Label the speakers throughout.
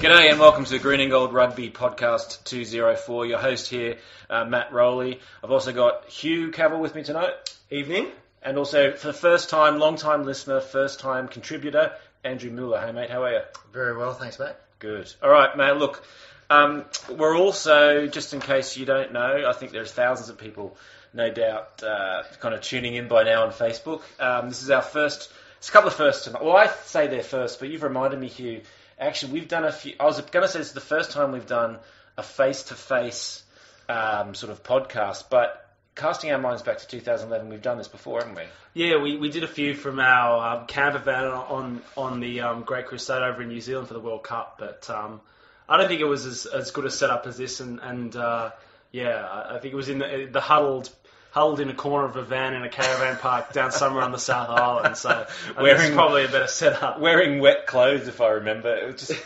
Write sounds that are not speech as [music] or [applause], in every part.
Speaker 1: G'day and welcome to Green and Gold Rugby Podcast 204. Your host here, uh, Matt Rowley. I've also got Hugh Cavill with me tonight.
Speaker 2: Evening.
Speaker 1: And also, for the first time, long time listener, first time contributor, Andrew Mueller. Hey, mate, how are you?
Speaker 3: Very well, thanks, mate.
Speaker 1: Good. All right, mate, look, um, we're also, just in case you don't know, I think there's thousands of people, no doubt, uh, kind of tuning in by now on Facebook. Um, this is our first, it's a couple of firsts tonight. Well, I say they're first, but you've reminded me, Hugh, actually, we've done a few, I was going to say it's the first time we've done a face to face sort of podcast, but casting our minds back to 2011, we've done this before, haven't we?
Speaker 2: Yeah, we, we did a few from our um, camper van on on the um, Great Crusade over in New Zealand for the World Cup, but um, I don't think it was as, as good a setup as this, and, and uh, yeah, I think it was in the, the huddled huddled in a corner of a van in a caravan park down somewhere on the South Island. So
Speaker 1: Wearing-
Speaker 2: probably a better setup.
Speaker 1: Wearing wet clothes, if I remember. It was just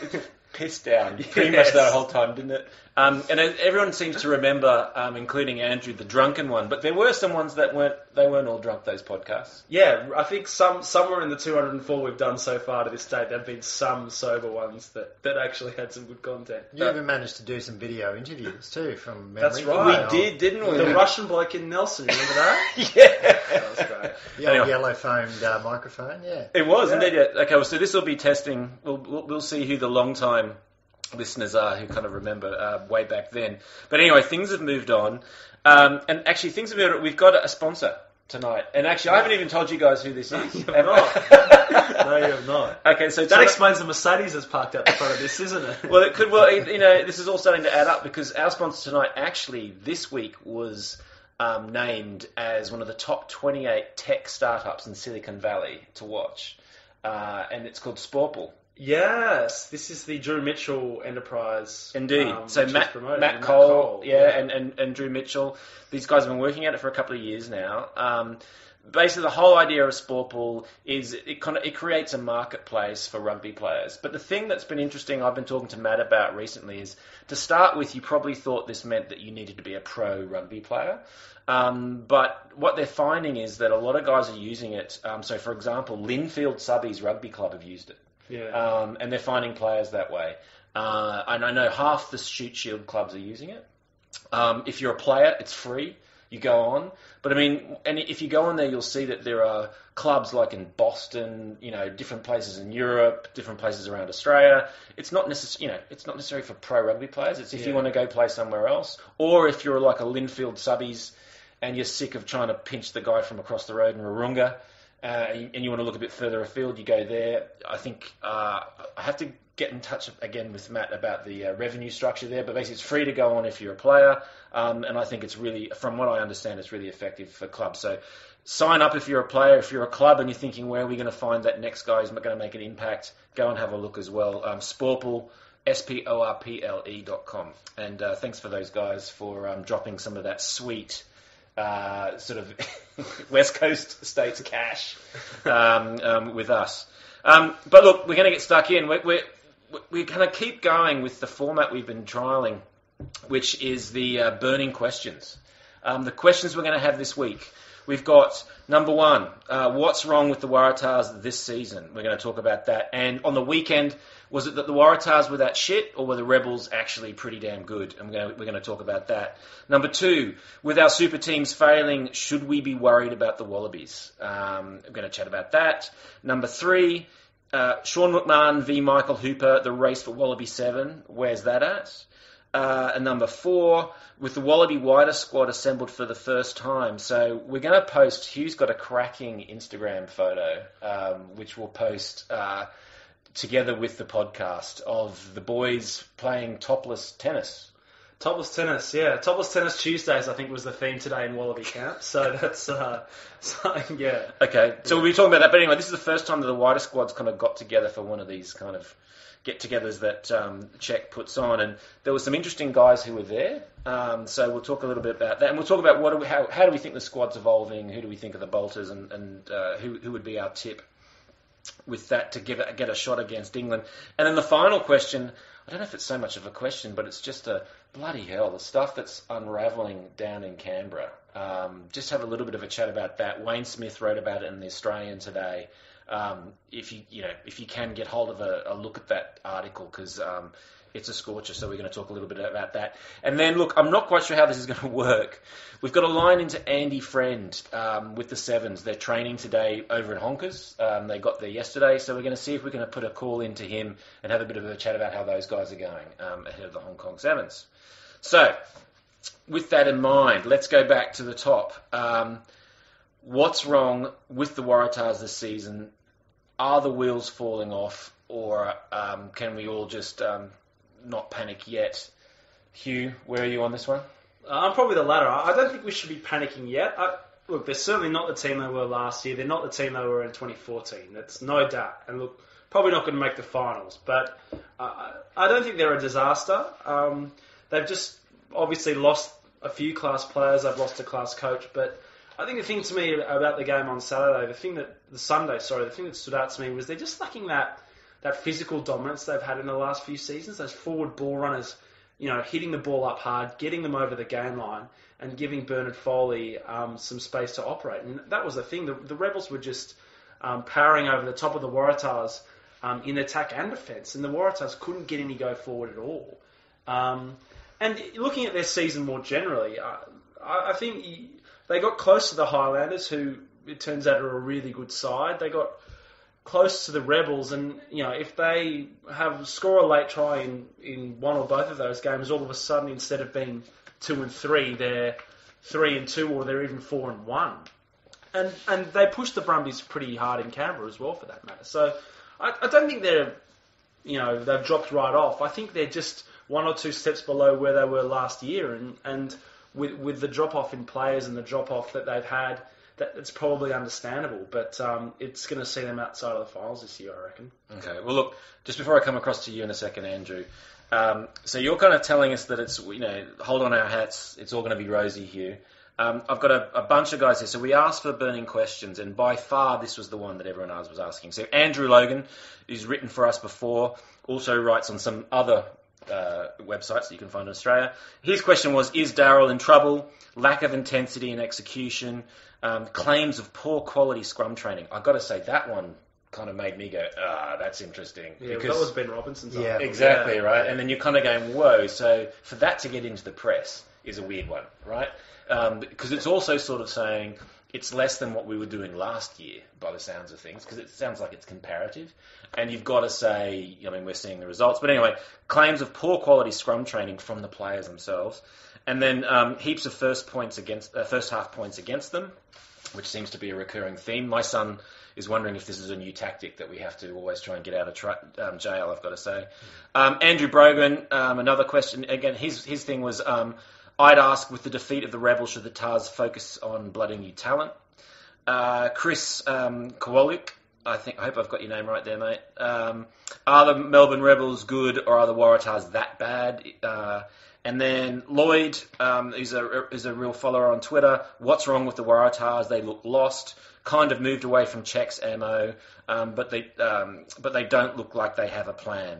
Speaker 1: pissed down pretty much
Speaker 2: Yes.
Speaker 1: the whole time, didn't it? Um, and everyone seems to remember, um, including Andrew, the drunken one. But there were some ones that weren't. They weren't all drunk. Those podcasts.
Speaker 2: Yeah, I think some somewhere in the 204 we've done so far to this date, there have been some sober ones that, that actually had some good content.
Speaker 3: You even managed to do some video interviews too from memory.
Speaker 2: That's right.
Speaker 1: We did, didn't we?
Speaker 2: The [laughs] Russian bloke in Nelson, remember that? [laughs]
Speaker 1: yeah.
Speaker 2: that was great.
Speaker 3: The
Speaker 1: Anyway.
Speaker 3: yellow foamed uh, microphone, yeah.
Speaker 1: It was
Speaker 2: Yeah.
Speaker 1: indeed. Yeah. Okay, well, so this will be testing. We'll, we'll, we'll see who the long time listeners are who kind of remember uh, way back then. But anyway, things have moved on, um, and actually, things have moved. on. We've got a sponsor tonight, and actually, I haven't even told you guys who this is.
Speaker 2: You've not. [laughs] No, you have not.
Speaker 1: okay, so
Speaker 2: That explains the Mercedes that's parked out the front of this, isn't it?
Speaker 1: well, it could. Well, you know, this is all starting to add up because our sponsor tonight, actually, this week was um, named as one of the top 28 tech startups in Silicon Valley to watch, uh, and it's called Sporple.
Speaker 2: Yes, this is the Drew Mitchell Enterprise.
Speaker 1: Indeed.
Speaker 2: um,
Speaker 1: so
Speaker 2: is
Speaker 1: Matt, Matt,
Speaker 2: and
Speaker 1: Cole, yeah, And, and, and Drew Mitchell. These guys have been working at it for a couple of years now. Um, basically, the whole idea of Sporple is it kind of it creates a marketplace for rugby players. But the thing that's been interesting, I've been talking to Matt about recently, is to start with, you probably thought this meant that you needed to be a pro rugby player. Um, but what they're finding is that a lot of guys are using it. Um, so, for example, Lindfield Subbies Rugby Club have used it
Speaker 2: yeah.
Speaker 1: um, and they're finding players that way. Uh, and I know half the Shute Shield clubs are using it. Um, if you're a player, it's free. You go on, but I mean, and if you go on there, you'll see that there are clubs like in Boston, you know, different places in Europe, different places around Australia. It's not necess- you know, it's not necessarily for pro rugby players. It's if you want to go play somewhere else, or if you're like a Lindfield subbies and you're sick of trying to pinch the guy from across the road in Wahroonga, uh, and you want to look a bit further afield, you go there. I think uh, I have to get in touch again with Matt about the uh, revenue structure there, but basically it's free to go on if you're a player, um, and I think it's really, from what I understand, it's really effective for clubs. So sign up if you're a player. If you're a club and you're thinking where are we going to find that next guy who's going to make an impact, go and have a look as well. Um, Sporple. S-P-O-R-P-L-E E dot com. And uh, thanks for those guys for um, dropping some of that sweet uh, sort of [laughs] West Coast states cash um, um, with us. Um, but look, we're going to get stuck in. We're, we're, we're going to keep going with the format we've been trialing, which is the uh, burning questions. Um, the questions we're going to have this week. We've got number one, uh, what's wrong with the Waratahs this season? We're going to talk about that. And on the weekend, was it that the Waratahs were that shit, or were the Rebels actually pretty damn good? And we're going to, talk about that. Number two, with our super teams failing, should we be worried about the Wallabies? Um, I'm going to chat about that. Number three, uh, Sean McMahon v Michael Hooper, the race for Wallaby 7. Where's that at? Uh, and number four, with the Wallaby wider squad assembled for the first time. So we're going to post. Hugh's got a cracking Instagram photo, um, which we'll post uh, together with the podcast of the boys playing topless tennis.
Speaker 2: Topless tennis, yeah. Topless tennis Tuesdays, I think, was the theme today in Wallaby Camp. So that's, uh, [laughs] so, yeah.
Speaker 1: Okay, so we'll be talking about that. But anyway, this is the first time that the wider squads kind of got together for one of these kind of get-togethers that um, Cheika puts on, and there were some interesting guys who were there. Um, so we'll talk a little bit about that, and we'll talk about what do we, how, how do we think the squad's evolving, who do we think are the bolters, and, and uh, who, who would be our tip with that to give it, get a shot against England. And then the final question, I don't know if it's so much of a question, but it's just a bloody hell, the stuff that's unravelling down in Canberra. Um, just have a little bit of a chat about that. Wayne Smith wrote about it in the Australian today. um, if you you know if you can get hold of a, a look at that article because um, it's a scorcher. So we're going to talk a little bit about that. And then look, I'm not quite sure how this is [laughs] going to work. We've got a line into Andy Friend um, with the Sevens. They're training today over at Honkers. Um, they got there yesterday, so we're going to see if we're going to put a call into him and have a bit of a chat about how those guys are going um, ahead of the Hong Kong Sevens. So, with that in mind, let's go back to the top. Um, what's wrong with the Waratahs this season? Are the wheels falling off, or um, can we all just um, not panic yet? Hugh, where are you on this one?
Speaker 2: Uh, I'm probably the latter. I don't think we should be panicking yet. I, look, they're certainly not the team they were last year. They're not the team they were in 2014. That's no doubt. And look, probably not going to make the finals. But I don't think they're a disaster. Um, they've just obviously lost a few class players. They've lost a class coach. But I think the thing to me about the game on Saturday, the thing that the Sunday, sorry, the thing that stood out to me was they're just lacking that that physical dominance they've had in the last few seasons. Those forward ball runners, you know, hitting the ball up hard, getting them over the gain line, and giving Bernard Foley um, some space to operate. And that was the thing. The, the Rebels were just um, powering over the top of the Waratahs um, in attack and defence, and the Waratahs couldn't get any go forward at all. Um, and looking at their season more generally, uh, I, I think they got close to the Highlanders, who it turns out are a really good side. They got close to the Rebels, and you know if they have score a late try in, in one or both of those games, all of a sudden instead of being two and three, they're three and two, or they're even four and one. And and they pushed the Brumbies pretty hard in Canberra as well, for that matter. So I, I don't think they're you know they've dropped right off. I think they're just one or two steps below where they were last year, and and with with the drop off in players and the drop off that they've had that it's probably understandable, but um, it's going to see them outside of the finals this year, I reckon.
Speaker 1: Okay. Well, look, just before I come across to you in a second, Andrew. Um, so you're kind of telling us that it's you know hold on our hats, it's all going to be rosy here. Um, I've got a, a, bunch of guys here. So we asked for burning questions, and by far this was the one that everyone else was asking. So Andrew Logan, who's written for us before, also writes on some other uh, websites that you can find in Australia. His question was: Is Daryl in trouble? Lack of intensity and execution. Um, claims of poor quality scrum training. I've got to say that one kind of made me go, ah, that's interesting.
Speaker 2: Yeah, because, that was Ben Robinson's.
Speaker 3: Yeah,
Speaker 1: exactly yeah. right. And then you're kind of going, whoa. So for that to get into the press is a weird one, right? Um, because it's also sort of saying it's less than what we were doing last year, by the sounds of things, because it sounds like it's comparative. And you've got to say, I mean, we're seeing the results. But anyway, claims of poor quality scrum training from the players themselves, and then um, heaps of first points against uh, first half points against them, which seems to be a recurring theme. My son is wondering if this is a new tactic that we have to always try and get out of tra- um, jail. I've got to say. Um, Andrew Brogan, um, another question. Again, his his thing was. Um, I'd ask, with the defeat of the rebels, should the Tars focus on blooding new talent? Uh, Chris um, Kowalik, I think I hope I've got your name right there, mate. Um, are the Melbourne Rebels good, or are the Waratahs that bad? Uh, and then Lloyd um, is a is a real follower on Twitter. What's wrong with the Waratahs? They look lost. Kind of moved away from Cheika's ammo, um, but they um, but they don't look like they have a plan.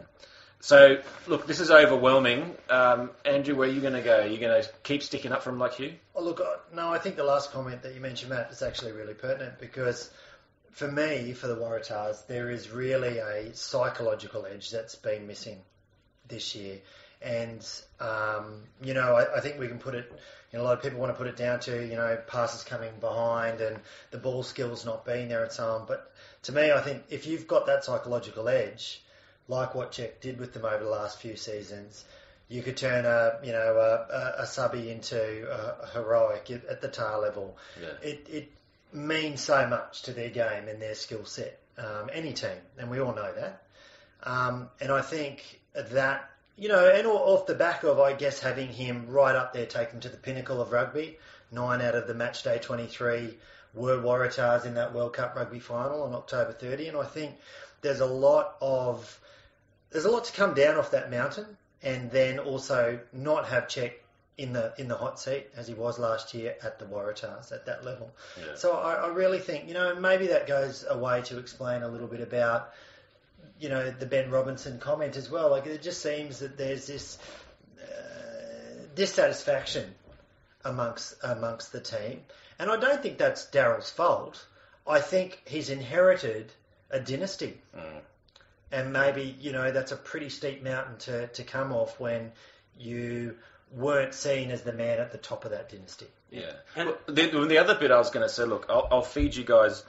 Speaker 1: So look, this is overwhelming. Um, Andrew, where are you going to go? Are you going to keep sticking up for him like you?
Speaker 3: Well, look, uh, no, I think the last comment that you mentioned, Matt, is actually really pertinent because for me, for the Waratahs, there is really a psychological edge that's been missing this year. And, um, you know, I, I, think we can put it, you know, a lot of people want to put it down to, you know, passes coming behind and the ball skills not being there and so on. But to me, I think if you've got that psychological edge, like what Jack did with them over the last few seasons, you could turn a you know a, a subby into a heroic at the tar level.
Speaker 1: Yeah.
Speaker 3: It it means so much to their game and their skill set. Um, any team, and we all know that. Um, and I think that you know, and off the back of I guess having him right up there, taken to the pinnacle of rugby. Nine out of the match day 23 were Waratahs in that World Cup rugby final on October 30, and I think there's a lot of there's a lot to come down off that mountain, and then also not have Cheika in the in the hot seat as he was last year at the Waratahs at that level.
Speaker 1: Yeah.
Speaker 3: So I, I really think you know maybe that goes away to explain a little bit about you know the Ben Robinson comment as well. Like it just seems that there's this uh, dissatisfaction amongst amongst the team, and I don't think that's Daryl's fault. I think he's inherited a dynasty.
Speaker 1: Mm.
Speaker 3: And maybe, you know, that's a pretty steep mountain to, to come off when you weren't seen as the man at the top of that dynasty.
Speaker 1: Yeah.
Speaker 2: And-
Speaker 1: Well, the, the other bit I was going to say, look, I'll, I'll feed you guys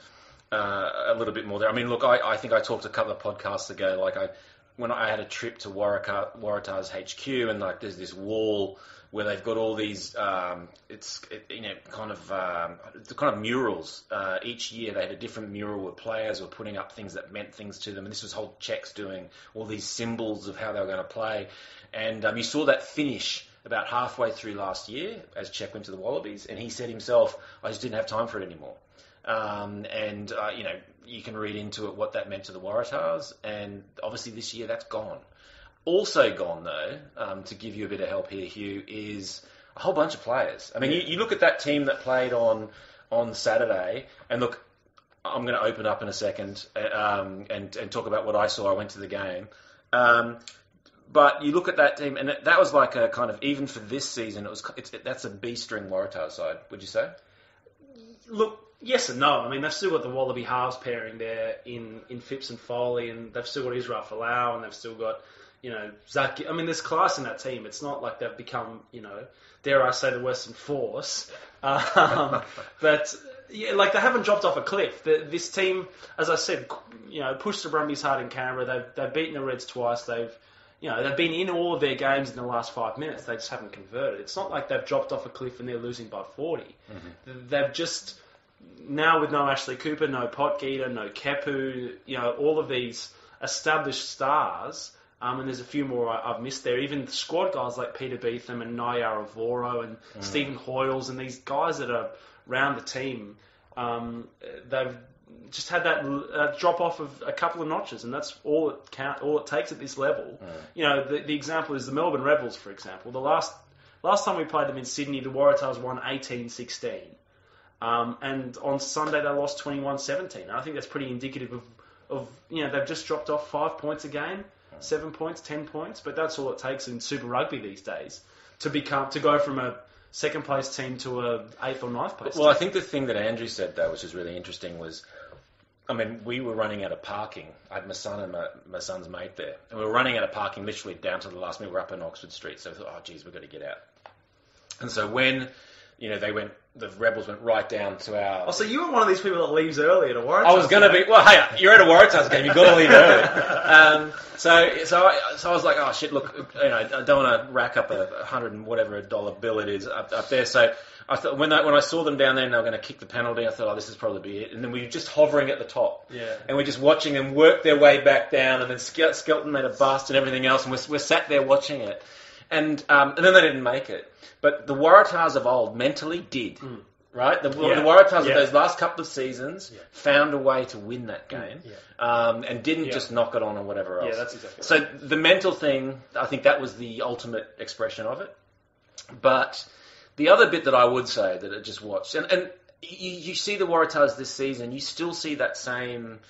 Speaker 1: uh, a little bit more there. I mean, look, I, I think I talked a couple of podcasts ago, like I when I had a trip to Waratah, Waratah's HQ, and like there's this wall where they've got all these, um, it's it, you know kind of um, the kind of murals. Uh, each year they had a different mural where players were putting up things that meant things to them, and this was whole Cheika's doing all these symbols of how they were going to play, and um, you saw that finish about halfway through last year as Cheika went to the Wallabies, and he said himself, I just didn't have time for it anymore. Um, and uh, you know you can read into it what that meant to the Waratahs, and obviously this year that's gone. Also gone though, um, to give you a bit of help here, Hugh, is a whole bunch of players. I mean, you, you look at that team that played on on Saturday, and look, I'm going to open up in a second uh, um, and and talk about what I saw. I went to the game. Um, but you look at that team, and that was like a kind of even for this season. It was it's, that's a B string Waratah side. Would you say?
Speaker 2: Look, yes and no. I mean, they've still got the Wallaby halves pairing there in, in Phipps and Foley, and they've still got Israel Folau, and they've still got, you know, Zach. I mean, there's class in that team. It's not like they've become, you know, dare I say, the Western Force. [laughs] Um, [laughs] but, yeah, like, they haven't dropped off a cliff. The, this team, as I said, you know, pushed the Brumbies hard in Canberra. They've, they've beaten the Reds twice. They've, you know, they've been in all of their games in the last five minutes. They just haven't converted. It's not like they've dropped off a cliff and they're losing by 40. They've just now with no Ashley Cooper, no Potgieter, no Kepu, you know, all of these established stars. Um, and there's a few more I, I've missed there. Even squad guys like Peter Betham and Naiyaravoro and Stephen Hoiles and these guys that are around the team. Um, they've just had that uh, drop off of a couple of notches, and that's all it count, all it takes at this level. You know, the, the example is the Melbourne Rebels, for example. The last last time we played them in Sydney, the Waratahs won 18-16. Um, and on Sunday they lost 21-17. I think that's pretty indicative of, of, you know, they've just dropped off five points a game, seven points, ten points, but that's all it takes in Super Rugby these days to become, to go from a second place team to a eighth or ninth place
Speaker 1: Well, I think the thing that Andrew said though, which is really interesting, was, I mean, we were running out of parking. I had my son and my, my son's mate there, and we were running out of parking literally down to the last minute. We're up in Oxford Street, so I thought, oh, geez, we've got to get out. And so when, you know, they went, the rebels went right down to our.
Speaker 2: Oh, so you were one of these people that leaves early at a Waratahs
Speaker 1: I was going to be. Well, hey, you're at a Waratahs game. You've got to leave early. [laughs] Um, so, so I, so I was like, oh shit! Look, you know, I don't want to rack up a hundred and whatever a dollar bill it is up, up there. So I thought when I, when I saw them down there and they were going to kick the penalty, I thought, oh, this is probably be it. And then we were just hovering at the top.
Speaker 2: Yeah.
Speaker 1: And we're just watching them work their way back down, and then Ske- Skelton made a bust and everything else, and we're, we're sat there watching it. And um, and then they didn't make it. But the Waratahs of old mentally did. Right, the,
Speaker 2: Yeah.
Speaker 1: the Waratahs
Speaker 2: Yeah.
Speaker 1: of those last couple of seasons found a way to win that game,
Speaker 3: Yeah.
Speaker 1: um, and didn't
Speaker 2: Yeah.
Speaker 1: just knock it on or whatever else.
Speaker 2: Yeah, that's exactly
Speaker 1: So the mental thing, I think that was the ultimate expression of it. But the other bit that I would say that I just watched, and, and you, you see the Waratahs this season, you still see that same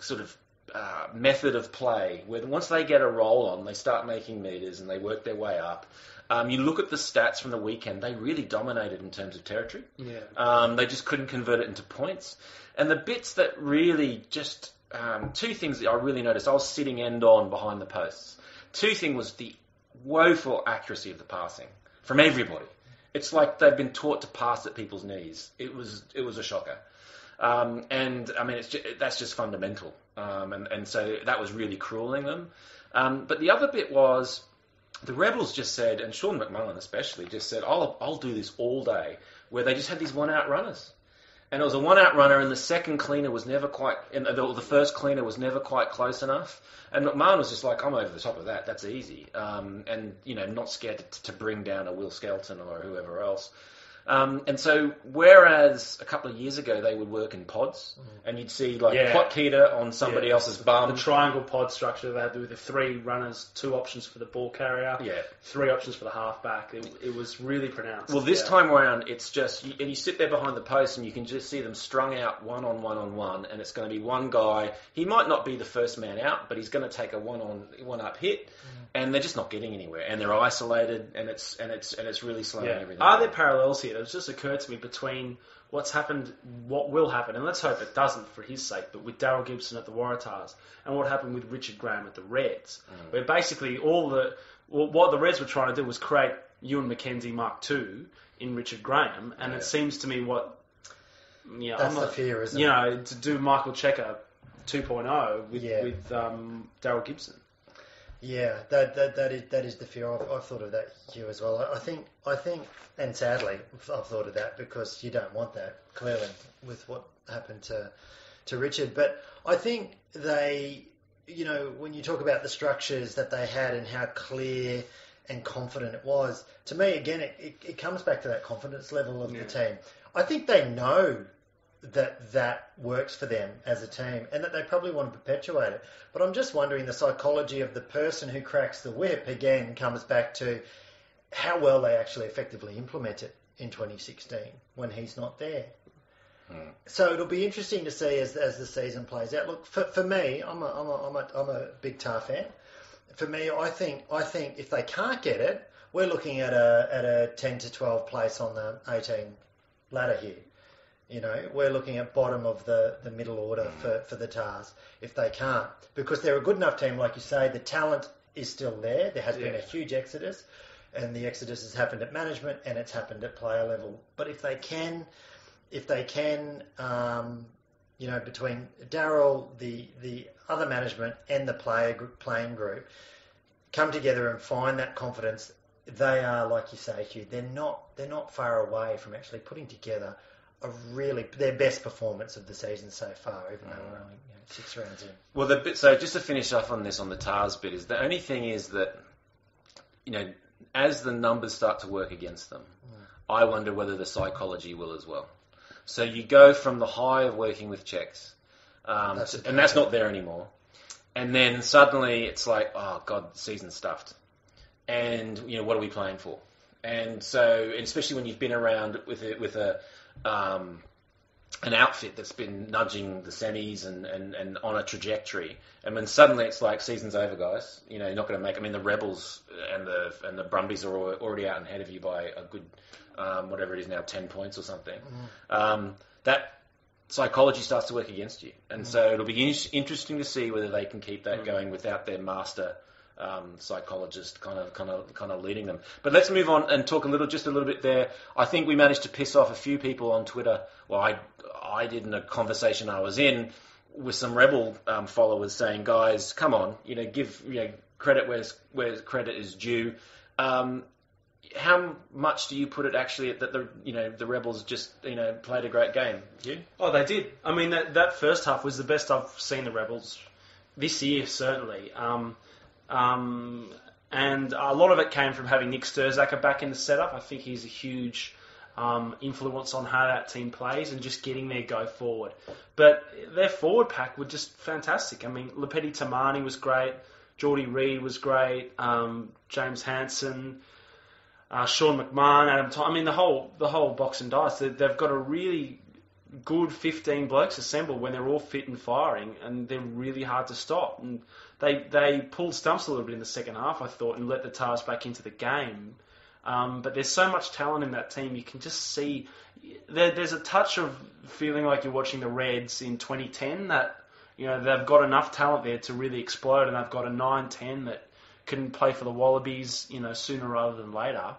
Speaker 1: sort of uh, method of play where once they get a roll on, they start making meters and they work their way up. Um, you look at the stats from the weekend; they really dominated in terms of territory.
Speaker 2: Yeah.
Speaker 1: Um, they just couldn't convert it into points. And the bits that really just um, two things that I really noticed. I was sitting end on behind the posts. Two thing was the woeful accuracy of the passing from everybody. It's like they've been taught to pass at people's knees. It was it was a shocker. Um, and I mean, it's just, that's just fundamental. Um, and, and so that was really crueling them. Um, but the other bit was the rebels just said, and Sean McMahon especially just said, "I'll I'll do this all day." Where they just had these one-out runners, and it was a one-out runner, and the second cleaner was never quite, and the, the first cleaner was never quite close enough. And McMahon was just like, "I'm over the top of that. That's easy," um, and you know, not scared to, to bring down a Will Skelton or whoever else. Um, and so, whereas a couple of years ago they would work in pods, and you'd see like
Speaker 2: Yeah.
Speaker 1: Potgieter on somebody
Speaker 2: Yeah.
Speaker 1: else's bum,
Speaker 2: The triangle pod structure, they had with the three runners, two options for the ball carrier,
Speaker 1: yeah,
Speaker 2: three options for the halfback. It, it was really pronounced.
Speaker 1: Well, this
Speaker 2: Yeah.
Speaker 1: time around, it's just, you, and you sit there behind the post and you can just see them strung out one on one on one, and it's going to be one guy. He might not be the first man out, but he's going to take a one on one up hit, and they're just not getting anywhere, and they're isolated, and it's and it's and it's really slowing
Speaker 2: Yeah.
Speaker 1: everything.
Speaker 2: Are
Speaker 1: down.
Speaker 2: there parallels here here. It's just occurred to me between what's happened, what will happen, and let's hope it doesn't for his sake, but with Daryl Gibson at the Waratahs and what happened with Richard Graham at the Reds,
Speaker 1: Mm.
Speaker 2: where basically all the well, what the Reds were trying to do was create Ewen McKenzie Mark II in Richard Graham, and
Speaker 1: Yeah.
Speaker 2: it seems to me what yeah,
Speaker 3: That's the fear, isn't
Speaker 2: you
Speaker 3: it?
Speaker 2: know, to do Michael Cheika 2.0 with
Speaker 3: Yeah.
Speaker 2: with um, Daryl Gibson.
Speaker 3: Yeah, that that that is that is the fear. I've, I've thought of that, Hugh, as well. I, I think I think, and sadly, I've thought of that because you don't want that clearly with what happened to to Richard. But I think they, you know, when you talk about the structures that they had and how clear and confident it was, to me, again, it, it, it comes back to that confidence level of
Speaker 2: Yeah.
Speaker 3: the team. I think they know that that works for them as a team and that they probably want to perpetuate it. But I'm just wondering the psychology of the person who cracks the whip again comes back to how well they actually effectively implement it in 2016 when he's not there. Hmm. So it'll be interesting to see as, as the season plays out. Look, for, for me, I'm a, I'm, a, I'm, a, I'm a big Tar fan. For me, I think I think if they can't get it, we're looking at a at a 10 to 12 place on the 18 ladder here. You know, we're looking at bottom of the, the middle order for, for the Tars if they can't. Because they're a good enough team, like you say, the talent is still there. There has been a huge exodus, and the exodus has happened at management and it's happened at player level. But if they can, if they can, um, you know, between Daryl, the the other management, and the player group, playing group, come together and find that confidence, they are, like you say, Hugh. They're not they're not far away from actually putting together a really their best performance of the season so far, even though we're only you know, six rounds in.
Speaker 1: Well, the bit, so just to finish off on this on the TARS bit is the only thing is that you know as the numbers start to work against them, I wonder whether the psychology will as well. So you go from the high of working with Cheika's, um,
Speaker 3: That's
Speaker 1: to- and that's not there anymore, and then suddenly it's like, oh god, season stuffed, and you know what are we playing for? And so, and especially when you've been around with a, with a um, an outfit that's been nudging the semis and, and, and on a trajectory, and then suddenly it's like season's over, guys. You know, you're not going to make. I mean, the Rebels and the and the Brumbies are already out ahead of you by a good um, whatever it is now, ten points or something. Um, that psychology starts to work against you, and so it'll be in- interesting to see whether they can keep that going without their master. Um, psychologist kind of kind of kind of leading them. But let's move on and talk a little, just a little bit there. I think we managed to piss off a few people on Twitter. Well, I I did in a conversation I was in with some rebel um, followers saying, "Guys, come on, you know, give you know credit where where credit is due." Um, how much do you put it actually that the you know the rebels just you know played a great game? You?
Speaker 2: Oh, they did. I mean, that that first half was the best I've seen the Rebels this year, certainly. Um, um, and a lot of it came from having Nick Stirzaker back in the setup. I think he's a huge um, influence on how that team plays and just getting their go forward. But their forward pack were just fantastic. I mean, Lopeti Timani was great. Geordie Reed was great. Um, James Hanson uh, Sean McMahon, Adam. I mean, the whole the whole box and dice. They've got a really good 15 blokes assembled when they're all fit and firing, and they're really hard to stop. And they they pulled stumps a little bit in the second half, I thought, and let the Tars back into the game. Um, but there's so much talent in that team. You can just see there, there's a touch of feeling like you're watching the Reds in 2010. That you know they've got enough talent there to really explode, and they've got a 9-10 that can play for the Wallabies, you know, sooner rather than later.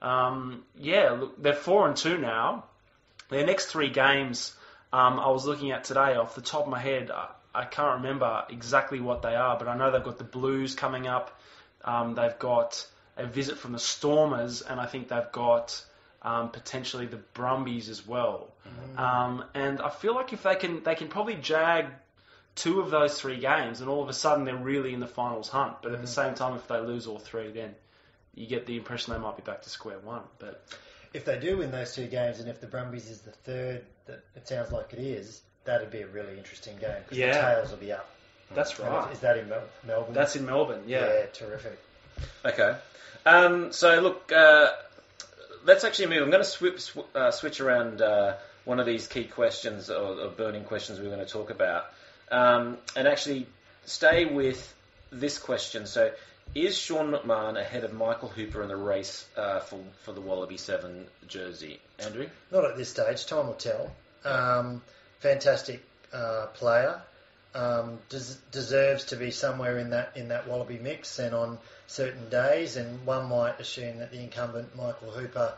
Speaker 2: Um, yeah, look, they're four and two now. Their next three games, um, I was looking at today off the top of my head. I, I can't remember exactly what they are, but I know they've got the Blues coming up. Um, they've got a visit from the Stormers, and I think they've got um, potentially the Brumbies as well. Um, and I feel like if they can, they can probably jag two of those three games, and all of a sudden they're really in the finals hunt. But at the same time, if they lose all three, then you get the impression they might be back to square one. But
Speaker 3: If they do win those two games, and if the Brumbies is the third, that it sounds like it is, that'd be a really interesting game because
Speaker 2: Yeah.
Speaker 3: the tails will be up.
Speaker 2: that's right.
Speaker 3: Is that in Mel- Melbourne?
Speaker 2: That's in Melbourne. Yeah.
Speaker 3: yeah, terrific.
Speaker 1: Okay. Um, so look, uh, let's actually move. I'm going to sw- sw- uh, switch around uh, one of these key questions or, or burning questions we we're going to talk about, um, and actually stay with this question. So, is Sean McMahon ahead of Michael Hooper in the race uh, for for the Wallaby Seven jersey? Andrew,
Speaker 3: Not at this stage. Time will tell. Um, fantastic uh, player. Um, des- deserves to be somewhere in that in that Wallaby mix, and on certain days, and one might assume that the incumbent Michael Hooper,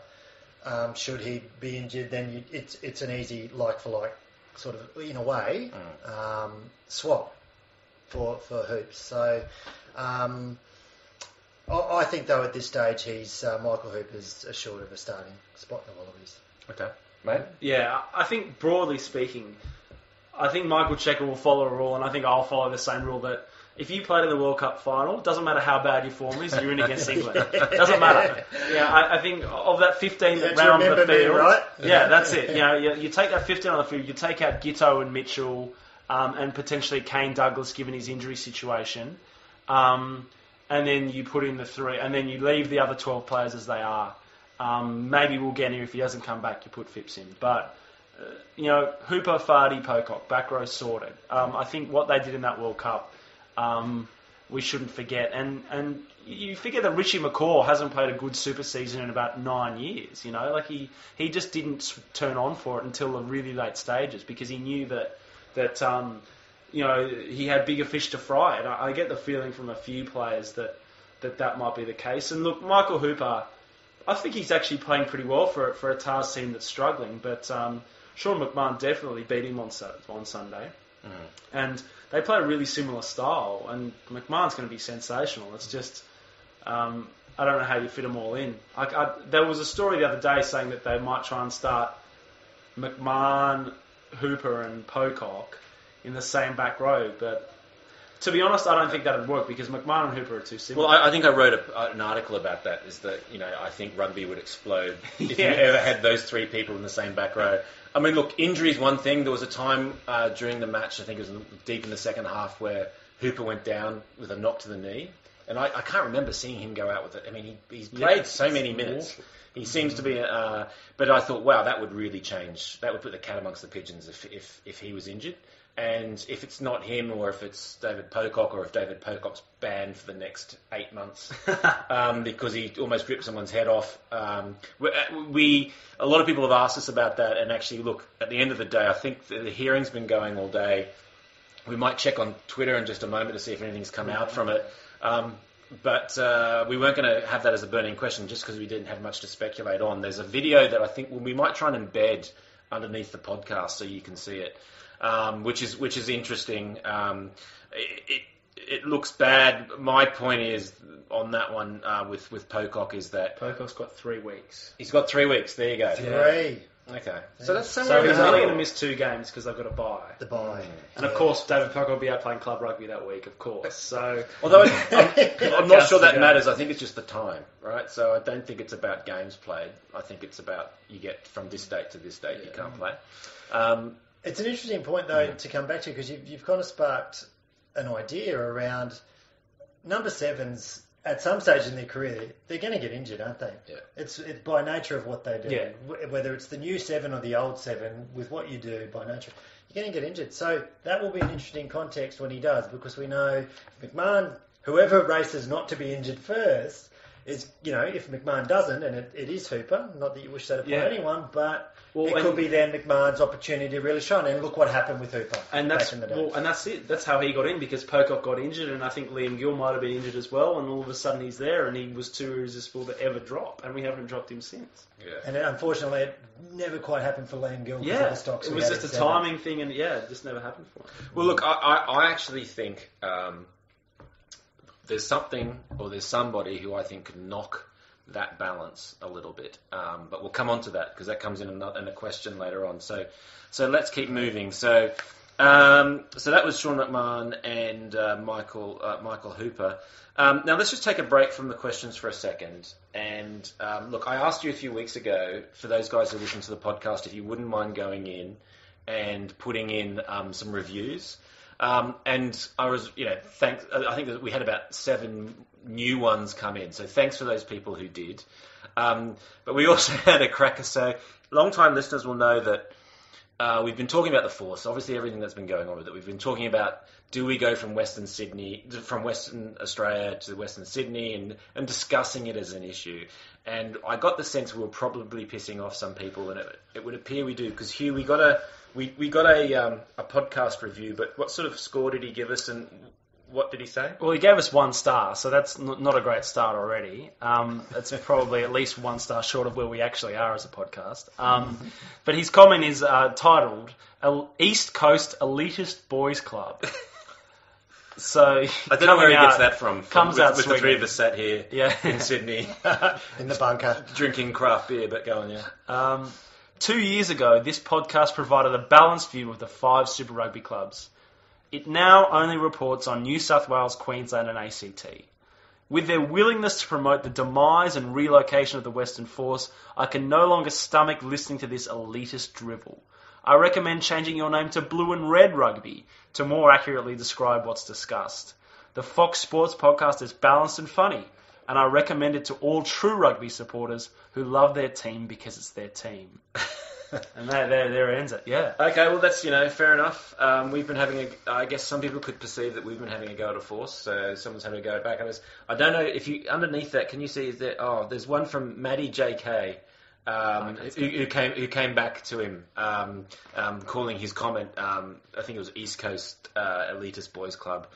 Speaker 3: um, should he be injured, then you, it's it's an easy like for like sort of in a way um, swap for for Hoops. So. I I think, though, at this stage, he's uh, Michael Hooper's assured of a starting spot in the Wallabies.
Speaker 1: okay, mate.
Speaker 2: Yeah, I think broadly speaking, I think Michael Cheika will follow a rule, and I think I'll follow the same rule that if you played in the World Cup final, doesn't matter how bad your form is, you're in against [laughs] England. doesn't matter. Yeah, I, I think of that 15 that
Speaker 3: Don't you
Speaker 2: round the
Speaker 3: remember me,
Speaker 2: field,
Speaker 3: right?
Speaker 2: yeah, that's it. You know, you, you take that 15 on the field, you take out Giteau and Mitchell, um, and potentially Kane Douglas given his injury situation, um, and then you put in the three, and then you leave the other 12 players as they are. Um, maybe we'll get him if he doesn't come back. You put Phipps in, but uh, you know Hooper, Fardy, Pocock, back row sorted. Um, I think what they did in that World Cup, um, we shouldn't forget. And and you figure that Richie McCaw hasn't played a good super season in about nine years. You know, like he he just didn't turn on for it until the really late stages because he knew that that um, you know he had bigger fish to fry. And I, I get the feeling from a few players that that that might be the case. And look, Michael Hooper. I think he's actually playing pretty well for for a TARS team that's struggling. But um, Sean McMahon definitely beat him on on Sunday, and they play a really similar style. And McMahon's going to be sensational. It's just um, I don't know how you fit them all in. I, I, there was a story the other day saying that they might try and start McMahon, Hooper, and Pocock in the same back row, but. To be honest, I don't think that'd work because McMahon and Hooper are too similar.
Speaker 1: Well, I, I think I wrote a, an article about that. Is that you know I think rugby would explode [laughs] if
Speaker 2: Yeah.
Speaker 1: you ever had those three people in the same back row. I mean, look, injury is one thing. There was a time uh, during the match, I think it was deep in the second half, where Hooper went down with a knock to the knee, and I, I can't remember seeing him go out with it. I mean, he, he's
Speaker 2: Yeah,
Speaker 1: played so many minutes.
Speaker 2: awful.
Speaker 1: He seems to be, uh, but I thought, wow, that would really change. That would put the cat amongst the pigeons if if, if he was injured. And if it's not him, or if it's David Pocock, or if David Pocock's banned for the next eight months [laughs] um, because he almost ripped someone's head off, um, we, we a lot of people have asked us about that. And actually, look, at the end of the day, I think the, the hearing's been going all day. We might check on Twitter in just a moment to see if anything's come out from it. Um, but uh, we weren't going to have that as a burning question just because we didn't have much to speculate on. There's a video that I think we might try and embed underneath the podcast so you can see it, um, which is which is interesting. Um, it, it, it looks bad. My point is on that one uh, with with Pocock is that
Speaker 2: Pocock's got three weeks.
Speaker 1: he's got three weeks. There you go.
Speaker 3: Three,
Speaker 1: Okay, so that's
Speaker 2: So
Speaker 1: somewhere in
Speaker 2: he's only
Speaker 1: middle.
Speaker 2: going to miss two games because they've got to bye.
Speaker 3: the bye.
Speaker 2: And of course, David Pocock will be out playing club rugby that week, of course. So
Speaker 1: Although it- [laughs] I'm, I'm not sure that matters. I think it's just the time, right? So I don't think it's about games played. I think it's about you get from this date to this date you can't play. Um,
Speaker 3: It's an interesting point, though, to come back to because you've, you've kind of sparked an idea around number sevens. At some stage in their career, they're going to get injured, aren't they?
Speaker 1: Yeah.
Speaker 3: It's, it's by nature of what they do.
Speaker 2: Yeah.
Speaker 3: Whether it's the new seven or the old seven, with what you do by nature, you're going to get injured. So that will be an interesting context when he does, because we know McMahon, whoever races not to be injured first, is you know if McMahon doesn't, and it, it is Hooper. Not that you wish that upon
Speaker 2: Yeah.
Speaker 3: anyone, but
Speaker 2: Well,
Speaker 3: it could be then McMahon's opportunity to really shine. And look what happened with Hooper
Speaker 2: and that's
Speaker 3: back in the day.
Speaker 2: well, and that's it. That's how he got in because Pocock got injured, and I think Liam Gill might have been injured as well. And all of a sudden he's there, and he was too irresistible to ever drop, and we haven't dropped him since.
Speaker 1: yeah.
Speaker 3: and it, unfortunately, it never quite happened for Liam Gill.
Speaker 2: Yeah,
Speaker 3: the stocks
Speaker 2: it was just a
Speaker 3: seven.
Speaker 2: timing thing, and yeah, it just never happened for him.
Speaker 1: Well, look, I, I, I actually think um, there's something or there's somebody who I think can knock that balance a little bit. Um, but we'll come on to that because that comes in a, in a question later on. So, so let's keep moving. So, um, so that was Sean McMahon and uh, Michael uh, Michael Hooper. Um, now let's just take a break from the questions for a second. And um, look, I asked you a few weeks ago for those guys who listen to the podcast if you wouldn't mind going in and putting in um, some reviews. Um, and I was, you know, thanks. I think that we had about seven new ones come in. So thanks for those people who did. Um, but we also [laughs] had a cracker. So long-time listeners will know that uh, we've been talking about the force, obviously everything that's been going on with it. We've been talking about do we go from Western Sydney, from Western Australia to Western Sydney, and, and discussing it as an issue. And I got the sense we were probably pissing off some people, and it, it would appear we do because Hugh, we got a we, we got a um, a podcast review, but what sort of score did he give us, and what did he say?
Speaker 2: Well, he gave us one star, so that's n- not a great start already. Um, it's [laughs] probably at least one star short of where we actually are as a podcast. Um, but his comment is uh, titled "East Coast Elitist Boys Club." [laughs] So
Speaker 1: I don't know where he
Speaker 2: coming
Speaker 1: gets that from. from
Speaker 2: comes
Speaker 1: with,
Speaker 2: out
Speaker 1: with the three of us sat here
Speaker 2: Yeah.
Speaker 1: in Sydney [laughs]
Speaker 3: in the bunker.
Speaker 1: drinking craft beer, but going yeah.
Speaker 2: Um, two years ago, this podcast provided a balanced view of the five Super Rugby clubs. It now only reports on New South Wales, Queensland, and ACT. With their willingness to promote the demise and relocation of the Western Force, I can no longer stomach listening to this elitist drivel. I recommend changing your name to Blue and Red Rugby to more accurately describe what's discussed. The Fox Sports podcast is balanced and funny, and I recommend it to all true rugby supporters who love their team because it's their team. [laughs] and there, there, there ends it. Yeah.
Speaker 1: Okay, well that's you know fair enough. Um, we've been having a, I guess some people could perceive that we've been having a go at a force, so someone's having a go back at us. I don't know if you underneath that, can you see is there? Oh, there's one from Maddie J.K. Um, who, who came who came back to him, um, um, calling his comment. Um, I think it was East Coast uh, Elitist Boys Club.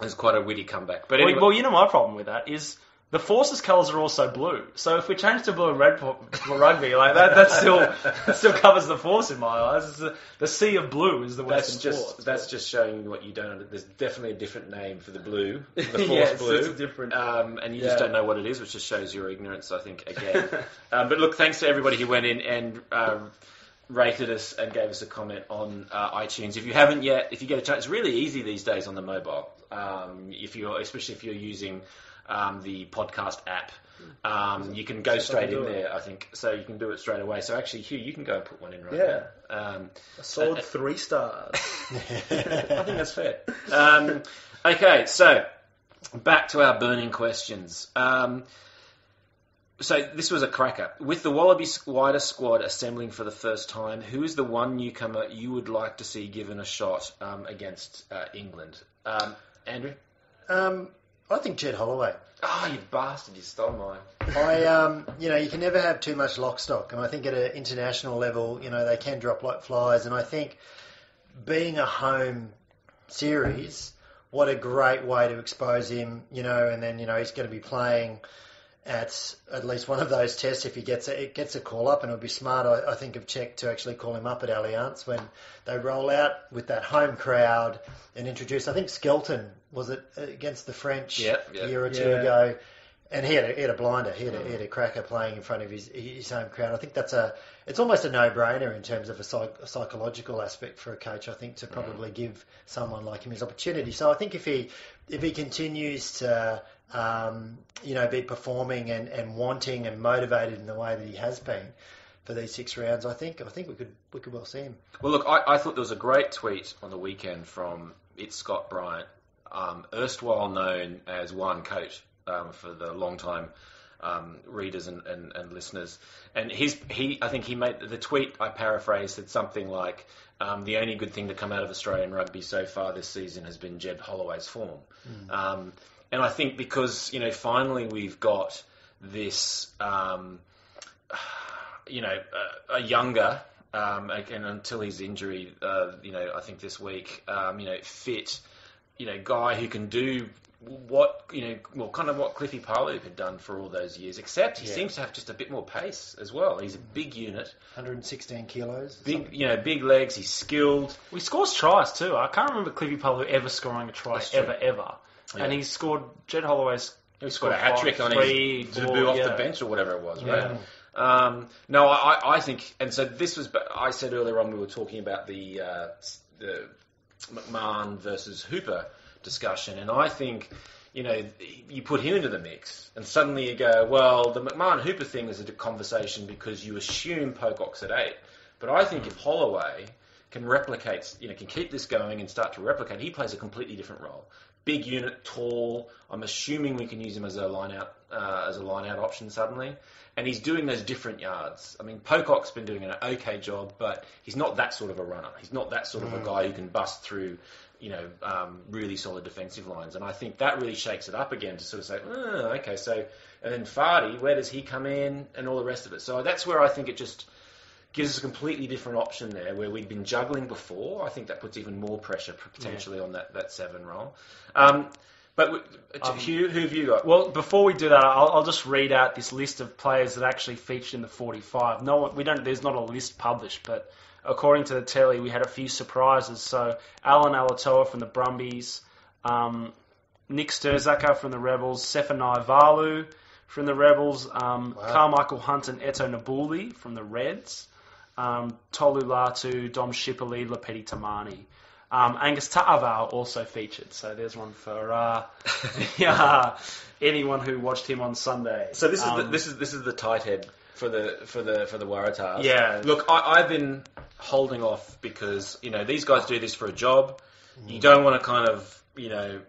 Speaker 1: It was quite a witty comeback. But
Speaker 2: Well,
Speaker 1: anyway,
Speaker 2: well, you know my problem with that is the Forces colours are also blue. So if we change to blue and red for, for rugby, like that, that still that [laughs] still covers the Force in my eyes. It's the, the sea of blue is the
Speaker 1: That's
Speaker 2: Western
Speaker 1: just
Speaker 2: Force.
Speaker 1: that's just showing what you don't. under- There's definitely a different name for the blue, the [laughs] force
Speaker 2: Yeah, it's-
Speaker 1: blue,
Speaker 2: it's different-
Speaker 1: um, and you just don't know what it is, which just shows your ignorance. I think again. [laughs] um, but look, thanks to everybody who went in and uh, rated us and gave us a comment on uh, iTunes. If you haven't yet, if you get a chance, it's really easy these days on the mobile. Um, if you're, especially if you're using um, the podcast app. Um, you can go straight in there, I think. So you can do it straight away. So actually, Hugh, you can go and put one in right
Speaker 2: Yeah.
Speaker 1: now. Um,
Speaker 2: a solid three stars. [laughs]
Speaker 1: I think that's fair. Um, okay, so back to our burning questions. So this was a cracker. With the Wallaby wider squad assembling for the first time, who is the one newcomer you would like to see given a shot um, against uh, England? Um, Andrew?
Speaker 3: Um, I think Jed Holloway.
Speaker 1: Oh, you bastard! You stole mine.
Speaker 3: I, um, you know, you can never have too much lock stock, and I think at an international level, you know, they can drop like flies, and I think being a home series, what a great way to expose him, you know, and then you know he's going to be playing at at least one of those tests if he gets a, it gets a call up, and it would be smart, I, I think, of Cheika to actually call him up at Allianz when they roll out with that home crowd and introduce. I think Skelton was it against the French
Speaker 1: Yep, yep.
Speaker 3: a year or two
Speaker 2: Yeah.
Speaker 3: ago. And he had, a, he had a blinder, he had a, he had a hmm. cracker playing in front of his his home crowd. I think that's a it's almost a no brainer in terms of a, psych, a psychological aspect for a coach. I think to hmm. probably give someone like him his opportunity. So I think if he if he continues to um, you know be performing and, and wanting and motivated in the way that he has been for these six rounds, I think I think we could we could well see him.
Speaker 1: Well, look, I, I thought there was a great tweet on the weekend from it's Scott Bryant, um, erstwhile known as one coach um, for the long time um, readers and, and, and listeners. And his he I think he made the tweet I paraphrased said something like um, the only good thing to come out of Australian rugby so far this season has been Jed Holloway's form. Um, and I think because you know finally we've got this. Um, you know, a, a younger, um, and until his injury, uh, you know, I think this week, um, you know, fit, you know, guy who can do what, you know, well, kind of what Cliffy Palu had done for all those years, except he
Speaker 3: Yeah.
Speaker 1: seems to have just a bit more pace as well. He's a big unit,
Speaker 3: 116 kilos.
Speaker 1: big, you know, big legs. He's skilled.
Speaker 2: He scores tries too. I can't remember Cliffy Palu ever scoring a try ever ever. And he scored Jed Holloway's.
Speaker 1: He scored a hat trick on
Speaker 2: three,
Speaker 1: his
Speaker 2: four,
Speaker 1: debut off
Speaker 2: yeah.
Speaker 1: the bench or whatever it was,
Speaker 2: Yeah.
Speaker 1: right? Um, no, I, I think, and so this was. I said earlier on we were talking about the uh, the McMahon versus Hooper discussion, and I think. You know, you put him into the mix, and suddenly you go, well, the McMahon Hooper thing is a conversation because you assume Pocock's at eight. But I think if Holloway can replicate, you know, can keep this going and start to replicate, he plays a completely different role. Big unit, tall. I'm assuming we can use him as a line out uh, as a line out option suddenly, and he's doing those different yards. I mean, Pocock's been doing an okay job, but he's not that sort of a runner. He's not that sort of a guy who can bust through. You know, um, really solid defensive lines, and I think that really shakes it up again to sort of say, oh, okay, so and then Fardy, where does he come in, and all the rest of it. So that's where I think it just gives us a completely different option there where we'd been juggling before. I think that puts even more pressure potentially on that, that seven role. Um, but w-
Speaker 2: Um,
Speaker 1: Hugh, who have you got?
Speaker 2: Well, before we do that, I'll, I'll just read out this list of players that actually featured in the 45. No, we don't. There's not a list published, but according to the telly, we had a few surprises. So Allan Alaalatoa from the Brumbies, um, Nick Stirzaker from the Rebels, Sefa Naivalu from the Rebels, um,
Speaker 3: Wow.
Speaker 2: Karmichael Hunt and Eto Nabuli from the Reds, um, Tolu Latu, Dom Shipperley, Lopeti Timani. Um, Angus Ta'avao also featured, so there's one for uh, [laughs] yeah, anyone who watched him on Sunday.
Speaker 1: So this is the,
Speaker 2: Um,
Speaker 1: this is this is the tight head for the for the for the Waratahs.
Speaker 2: Yeah.
Speaker 1: Look, I, I've been holding off because you know these guys do this for a job. You mm. don't want to kind of you know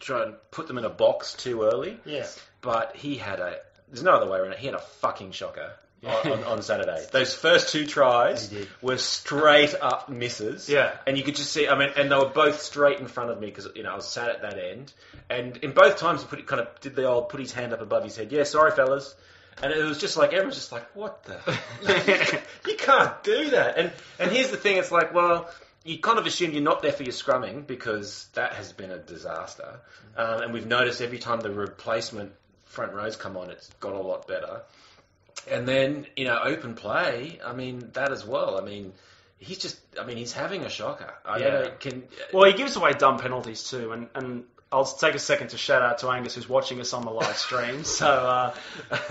Speaker 1: try and put them in a box too early.
Speaker 3: Yeah.
Speaker 1: But he had a. There's no other way around it. He had a fucking shocker. On, on, on Saturday, those first two tries were straight up misses.
Speaker 2: Yeah.
Speaker 1: and you could just see. I mean, and they were both straight in front of me because you know I was sat at that end, and in both times he put it kind of did the old put his hand up above his head. Yeah, sorry fellas, and it was just like everyone's just like, what the? [laughs] [laughs] you can't do that. And and here's the thing: it's like, well, you kind of assume you're not there for your scrumming because that has been a disaster, um, and we've noticed every time the replacement front rows come on, it's got a lot better. And then you know, open play. I mean that as well. I mean. He's just, I mean, he's having a shocker. I
Speaker 2: Yeah.
Speaker 1: know, can,
Speaker 2: Well, he gives away dumb penalties too, and, and I'll take a second to shout out to Angus who's watching us on the live stream. So uh,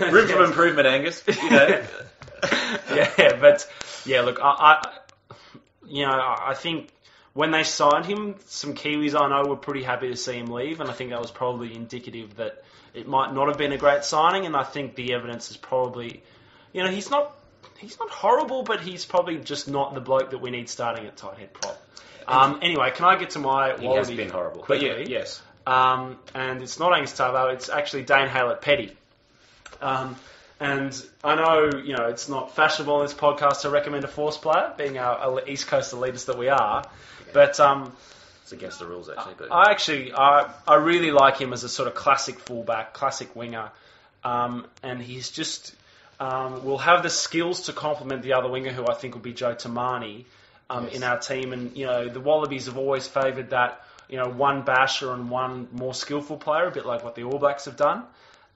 Speaker 2: [laughs]
Speaker 1: room for improvement, Angus. You know, [laughs]
Speaker 2: yeah, but yeah, look, I, I you know, I think when they signed him, some Kiwis I know were pretty happy to see him leave, and I think that was probably indicative that it might not have been a great signing. And I think the evidence is probably, you know, he's not he's not horrible, but he's probably just not the bloke that we need starting at tight head prop. Um, anyway, can I get to my
Speaker 1: he has been horrible. But
Speaker 2: quickly?
Speaker 1: yeah, yes.
Speaker 2: Um, and it's not Angus Ta'avao, it's actually Dane Haylett Petty. Um, and I know, you know, it's not fashionable in this podcast to recommend a force player, being our, our East Coast elitists that we are. But um,
Speaker 1: It's against the rules, actually. But
Speaker 2: I actually, I, I really like him as a sort of classic fullback, classic winger. Um, and he's just, um, will have the skills to complement the other winger, who I think will be Joe Tomane um,
Speaker 3: Yes.
Speaker 2: in our team. And, you know, the Wallabies have always favoured that, you know, one basher and one more skillful player, a bit like what the All Blacks have done.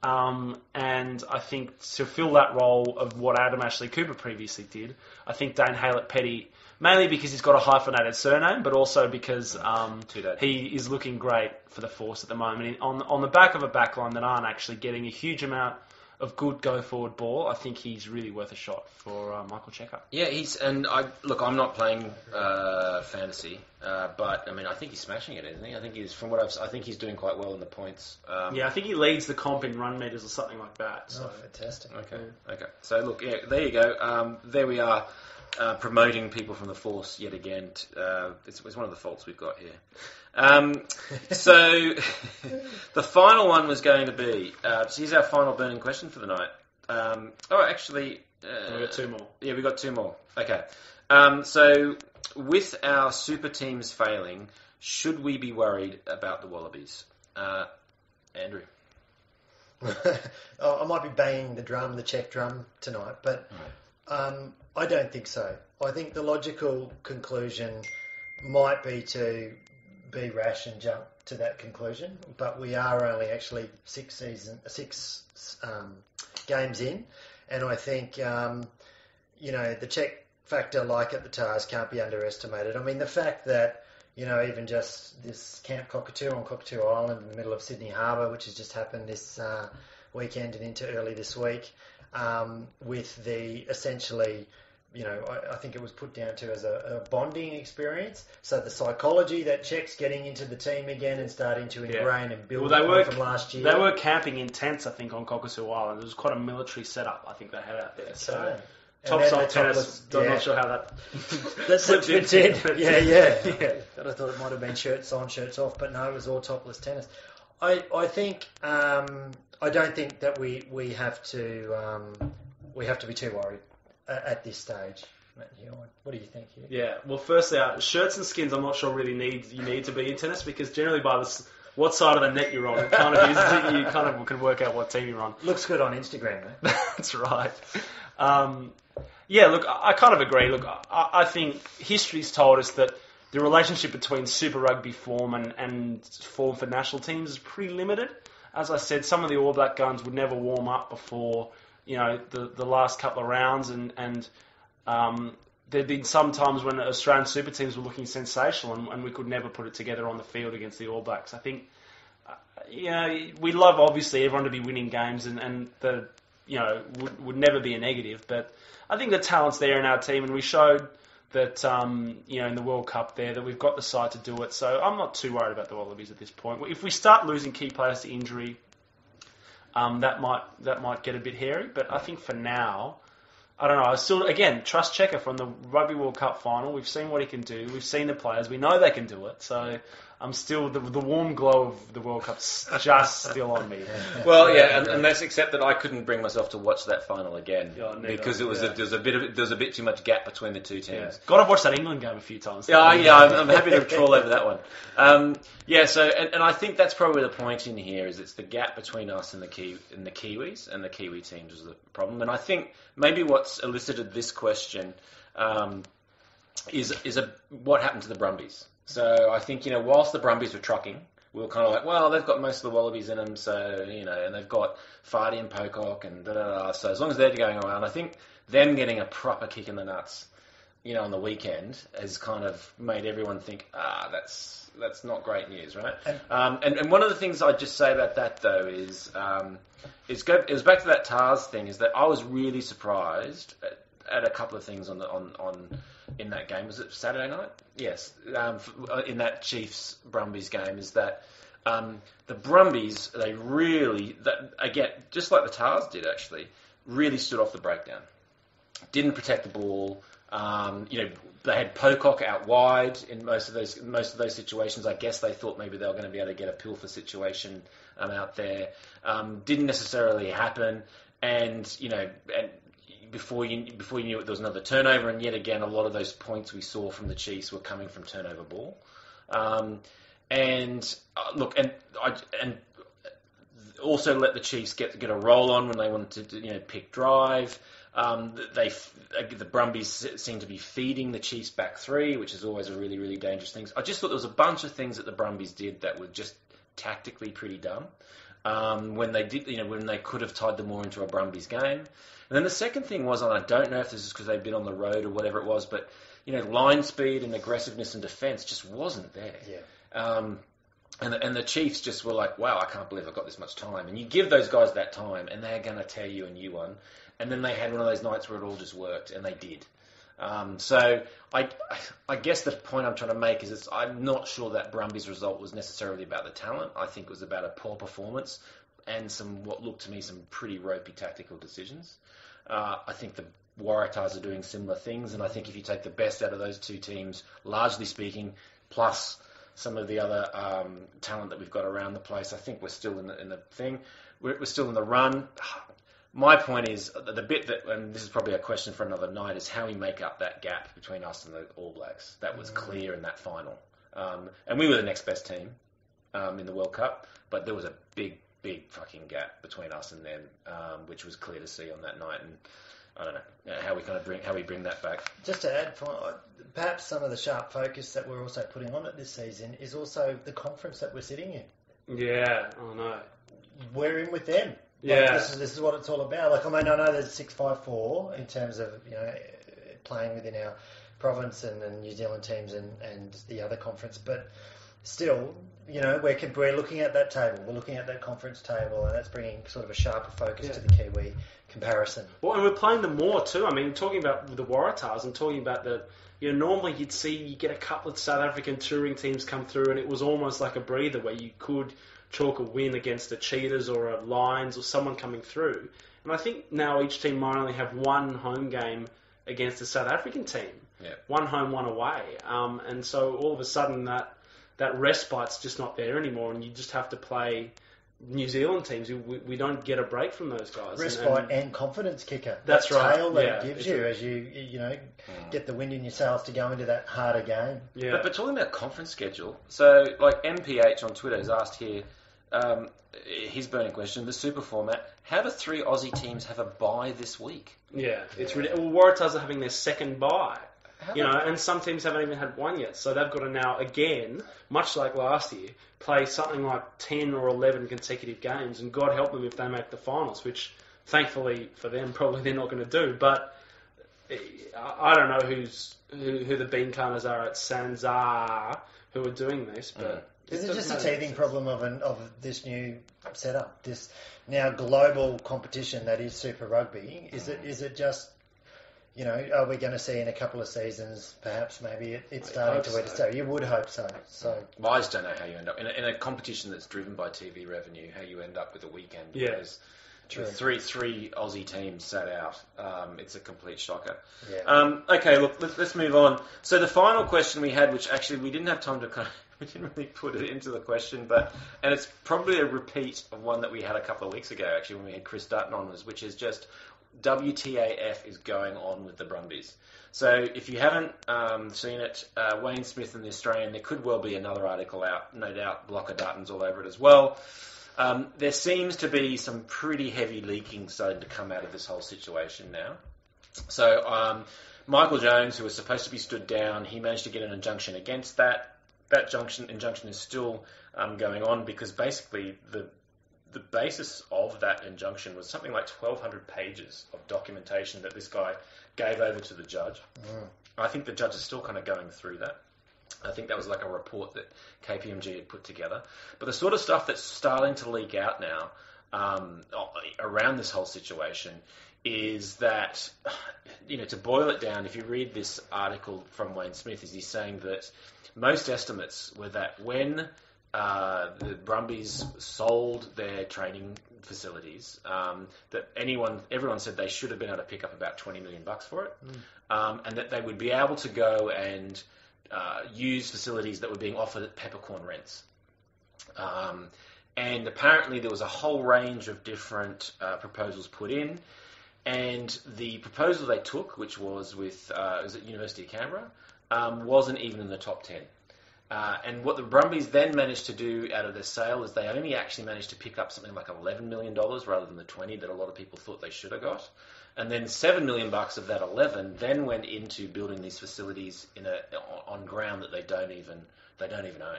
Speaker 2: Um, and I think to fill that role of what Adam Ashley Cooper previously did, I think Dane Haylett Petty, mainly because he's got a hyphenated surname, but also because um, he is looking great for the Force at the moment. On on the back of a backline that aren't actually getting a huge amount of good go forward ball, I think he's really worth a shot for uh, Michael Cheika.
Speaker 1: yeah, he's and I look. I'm not playing uh, fantasy, uh, but I mean, I think he's smashing it, isn't he? I think he's from what I've. I think he's doing quite well in the points. Um,
Speaker 2: Yeah, I think he leads the comp in run meters or something like that. So.
Speaker 3: Oh, fantastic.
Speaker 1: Okay. Okay. So look, yeah, there you go. Um, there we are, uh, promoting people from the force yet again. T- uh, it's, it's one of the faults we've got here. Um, so [laughs] the final one was going to be. Uh, so here's our final burning question for the night. Um, oh, actually, uh,
Speaker 2: We've got two more.
Speaker 1: yeah, we got two more. Okay. Um, so with our super teams failing, should we be worried about the Wallabies? Uh, Andrew. [laughs]
Speaker 3: oh, I might be banging the drum, the Czech drum tonight, but um, I don't think so. I think the logical conclusion might be to be rash and jump to that conclusion, but we are only actually six season, six um, games in, and I think um, you know the check factor, like at the Tahs, can't be underestimated. I mean, the fact that you know even just this Camp Cockatoo on Cockatoo Island in the middle of Sydney Harbour, which has just happened this uh, weekend and into early this week, um, with the essentially. You know, I, I think it was put down to as a, a bonding experience. So the psychology that Czech's getting into the team again and starting to
Speaker 2: Yeah.
Speaker 3: ingrain and build
Speaker 2: Well, they were-
Speaker 3: from last year.
Speaker 2: They were camping in tents, I think, on Cockatoo Island. It was quite a military setup, I think they had out there. So,
Speaker 3: Okay. And
Speaker 2: Top
Speaker 3: then
Speaker 2: side
Speaker 3: the
Speaker 2: tennis. I'm
Speaker 3: yeah.
Speaker 2: not sure how that. [laughs]
Speaker 3: That's
Speaker 2: slipped
Speaker 3: in. Yeah, yeah. [laughs]
Speaker 2: yeah.
Speaker 3: But I thought it might have been shirts on, shirts off, but no, it was all topless tennis. I, I think um, I don't think that we, we have to um, we have to be too worried at, at this stage. What do you think here?
Speaker 2: Yeah. Well, firstly, uh, shirts and skins. I'm not sure really need you need to be in tennis because generally by the what side of the net you're on, it kind of is [laughs] you kind of can work out what team you're on.
Speaker 3: Looks good on Instagram, though. [laughs]
Speaker 2: That's right. Um, yeah, look, I, I kind of agree. Look, I, I think history's told us that the relationship between Super Rugby form and, and form for national teams is pretty limited. As I said, some of the All Black guns would never warm up before you know the the last couple of rounds, and and um, there'd been some times when Australian super teams were looking sensational, and, and we could never put it together on the field against the All Blacks. I think you know, we love obviously everyone to be winning games, and, and the you know would, would never be a negative. But I think the talent's there in our team, and we showed that um, you know in the World Cup there that we've got the side to do it. So I'm not too worried about the Wallabies at this point. If we start losing key players to injury, um, that might that might get a bit hairy. But I think for now. I don't know. I still, again, trust Cheika from the Rugby World Cup final. We've seen what he can do. We've seen the players. We know they can do it. So I'm still the, the warm glow of the World Cup's just still on me. [laughs]
Speaker 1: Well, yeah, and, and that's except that I couldn't bring myself to watch that final again
Speaker 2: Yeah, neither,
Speaker 1: because it was
Speaker 2: yeah.
Speaker 1: a, there was a bit of there was a bit too much gap between the two
Speaker 2: Yeah.
Speaker 1: teams.
Speaker 2: God, I've watched that England game a few times.
Speaker 1: Yeah, I- yeah, I'm, I'm happy to troll over that one. Um, yeah, so and, and I think that's probably the point in here is it's the gap between us and the Ki- and the Kiwis and the Kiwi teams is the problem. And I think maybe what's elicited this question um, is is a what happened to the Brumbies. So I think you know whilst the Brumbies were trucking, we were kind of like, well, they've got most of the Wallabies in them, so you know, and they've got Fardy and Pocock and da da da. So as long as they're going around, I think them getting a proper kick in the nuts you know, on the weekend has kind of made everyone think, ah, that's that's not great news, right?
Speaker 3: And-
Speaker 1: Um, and, and one of the things I'd just say about that though is, um, is go, it was back to that Tahs thing. Is that I was really surprised at, at a couple of things on the on, on in that game. Was it Saturday night? Yes, um, uh, in that Chiefs Brumbies game, is that. Um, the Brumbies, they really, that, again, just like the Tahs did actually, really stood off the breakdown didn't protect the ball. Um, you know, they had Pocock out wide in most of those most of those situations. I guess they thought maybe they were going to be able to get a Pilfer situation um, out there. Um, didn't necessarily happen, and you know, and before you before you knew it, there was another turnover, and yet again, a lot of those points we saw from the Chiefs were coming from turnover ball. Um, and uh, look, and I and also let the Chiefs get get a roll on when they wanted to, you know, pick drive. Um, they the Brumbies seem to be feeding the Chiefs back three, which is always a really really dangerous thing. I just thought there was a bunch of things that the Brumbies did that were just tactically pretty dumb. Um, when they did, you know, when they could have tied them more into a Brumbies game. And then the second thing was, and I don't know if this is because they've been on the road or whatever it was, but you know, line speed and aggressiveness and defence just wasn't there.
Speaker 3: Yeah.
Speaker 1: Um, and the, and the Chiefs just were like, wow, I can't believe I've got this much time. And you give those guys that time, and they're going to tear you a new one. And then they had one of those nights where it all just worked, and they did. Um, so I, I guess the point I'm trying to make is I'm not sure that Brumbies result was necessarily about the talent. I think it was about a poor performance and some what looked to me some pretty ropey tactical decisions. Uh, I think the Waratahs are doing similar things, and I think if you take the best out of those two teams, largely speaking, plus some of the other um, talent that we've got around the place, I think we're still in the, in the thing. We're, we're still in the run. My point is the the bit that, and this is probably a question for another night, is how we make up that gap between us and the All Blacks. That was clear in that final, um, and we were the next best team um, in the World Cup, but there was a big, big fucking gap between us and them, um, which was clear to see on that night. And I don't know how we kind of bring how we bring that back.
Speaker 3: Just to add, perhaps some of the sharp focus that we're also putting on it this season is also the conference that we're sitting in.
Speaker 2: Yeah, I know.
Speaker 3: We're in with them. Like,
Speaker 2: Yeah.
Speaker 3: this is this is what it's all about. Like I mean, I know there's six five four in terms of you know playing within our province and, and New Zealand teams and, and the other conference, but still, you know, we're, we're looking at that table, we're looking at that conference table, and that's bringing sort of a sharper focus
Speaker 2: Yeah.
Speaker 3: to the Kiwi comparison.
Speaker 2: Well, and we're playing them more too. I mean, talking about the Waratahs and talking about the, you know, normally you'd see you get a couple of South African touring teams come through, and it was almost like a breather where you could chalk a win against the Cheetahs or a Lions or someone coming through. And I think now each team might only have one home game against the South African team.
Speaker 1: Yeah.
Speaker 2: One home, one away. Um, and so all of a sudden that that respite's just not there anymore, and you just have to play New Zealand teams. We, we don't get a break from those guys. And-
Speaker 3: Respite
Speaker 2: and-
Speaker 3: and, confidence kicker.
Speaker 2: That's
Speaker 3: that
Speaker 2: right,
Speaker 3: Tail that
Speaker 2: yeah.
Speaker 3: it gives you
Speaker 2: a-
Speaker 3: as you you know get the wind in your sails to go into that harder game.
Speaker 2: yeah.
Speaker 1: But, but talking about conference schedule, so like MPH on Twitter has asked here, um, his burning question: the super format. How do three Aussie teams have a bye this week?
Speaker 2: Yeah, it's really. Well, Waratahs are having their second bye,
Speaker 1: How
Speaker 2: you know, and some teams haven't even had one yet. So they've got to now again, much like last year, play something like ten or eleven consecutive games, and God help them if they make the finals, which thankfully for them [laughs] probably they're not going to do. But eh, I I don't know who's who, who the bean counters are at Sanzar who are doing this, but.
Speaker 3: Is it just a teething problem of an, of this new setup, this now global competition that is Super Rugby? Is it is it just you know are we going to see in a couple of seasons perhaps maybe it, it's
Speaker 2: I
Speaker 3: starting to where to
Speaker 2: so.
Speaker 3: stay? You would hope so. So
Speaker 1: Well, I just don't know how you end up in a, in a competition that's driven by TV revenue. How you end up with a weekend?
Speaker 2: Yeah.
Speaker 1: Whereas
Speaker 3: True.
Speaker 1: three three Aussie teams sat out, um, it's a complete shocker.
Speaker 3: yeah,
Speaker 1: Um, okay, look, let's, let's move on. So the final question we had, which actually we didn't have time to kind of, we didn't really put it into the question, but and it's probably a repeat of one that we had a couple of weeks ago, actually, when we had Chris Dutton on, was which is just WTAF is going on with the Brumbies. So if you haven't um, seen it, uh, Wayne Smith in the Australian, there could well be another article out, no doubt. Blocker Dutton's all over it as well. Um, there seems to be some pretty heavy leaking starting to come out of this whole situation now. So um, Michael Jones, who was supposed to be stood down, he managed to get an injunction against that. That junction, injunction is still um, going on because basically the the basis of that injunction was something like 1,200 pages of documentation that this guy gave over to the judge. I think the judge is still kind of going through that. I think that was like a report that KPMG had put together. But the sort of stuff that's starting to leak out now um, around this whole situation is that, you know, to boil it down, if you read this article from Wayne Smith, is he's saying that most estimates were that when uh, the Brumbies sold their training facilities, um, that anyone, everyone said they should have been able to pick up about 20 million bucks for it, um, and that they would be able to go and uh, use facilities that were being offered at peppercorn rents. Um, and apparently there was a whole range of different uh, proposals put in, and the proposal they took, which was with uh, was University of Canberra, um, wasn't even in the top ten. Uh, and what the Brumbies then managed to do out of their sale is they only actually managed to pick up something like eleven million dollars rather than the twenty that a lot of people thought they should have got. And then seven million bucks of that eleven then went into building these facilities in a on ground that they don't even they don't even own.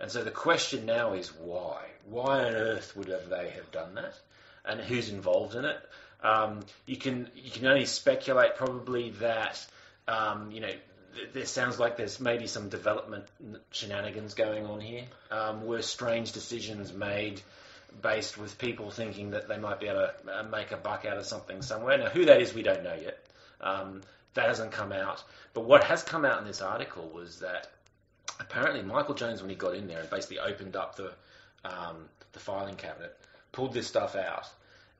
Speaker 1: And so the question now is why? Why on earth would have they have done that? And who's involved in it? Um, you can you can only speculate probably that um, you know th- there sounds like there's maybe some development shenanigans going on here. Um, were strange decisions made based with people thinking that they might be able to uh, make a buck out of something somewhere. Now, who that is, we don't know yet. Um, that hasn't come out. But what has come out in this article was that apparently Michael Jones, when he got in there and basically opened up the um, the filing cabinet, pulled this stuff out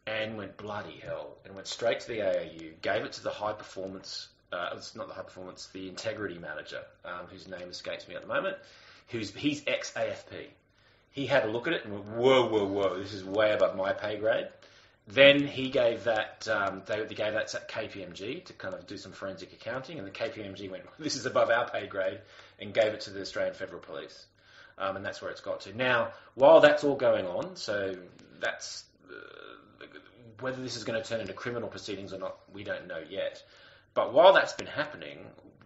Speaker 1: and went bloody hell and went straight to the ARU, gave it to the high performance. Uh, it's not the high performance, the integrity manager, um, whose name escapes me at the moment. Who's he's ex AFP. He had a look at it and went, whoa, whoa, whoa, this is way above my pay grade. Then he gave that um, they, they gave that to KPMG to kind of do some forensic accounting, and the KPMG went, [laughs] "This is above our pay grade," and gave it to the Australian Federal Police, um, and that's where it's got to now. While that's all going on, so that's uh, whether this is going to turn into criminal proceedings or not, we don't know yet. But while that's been happening,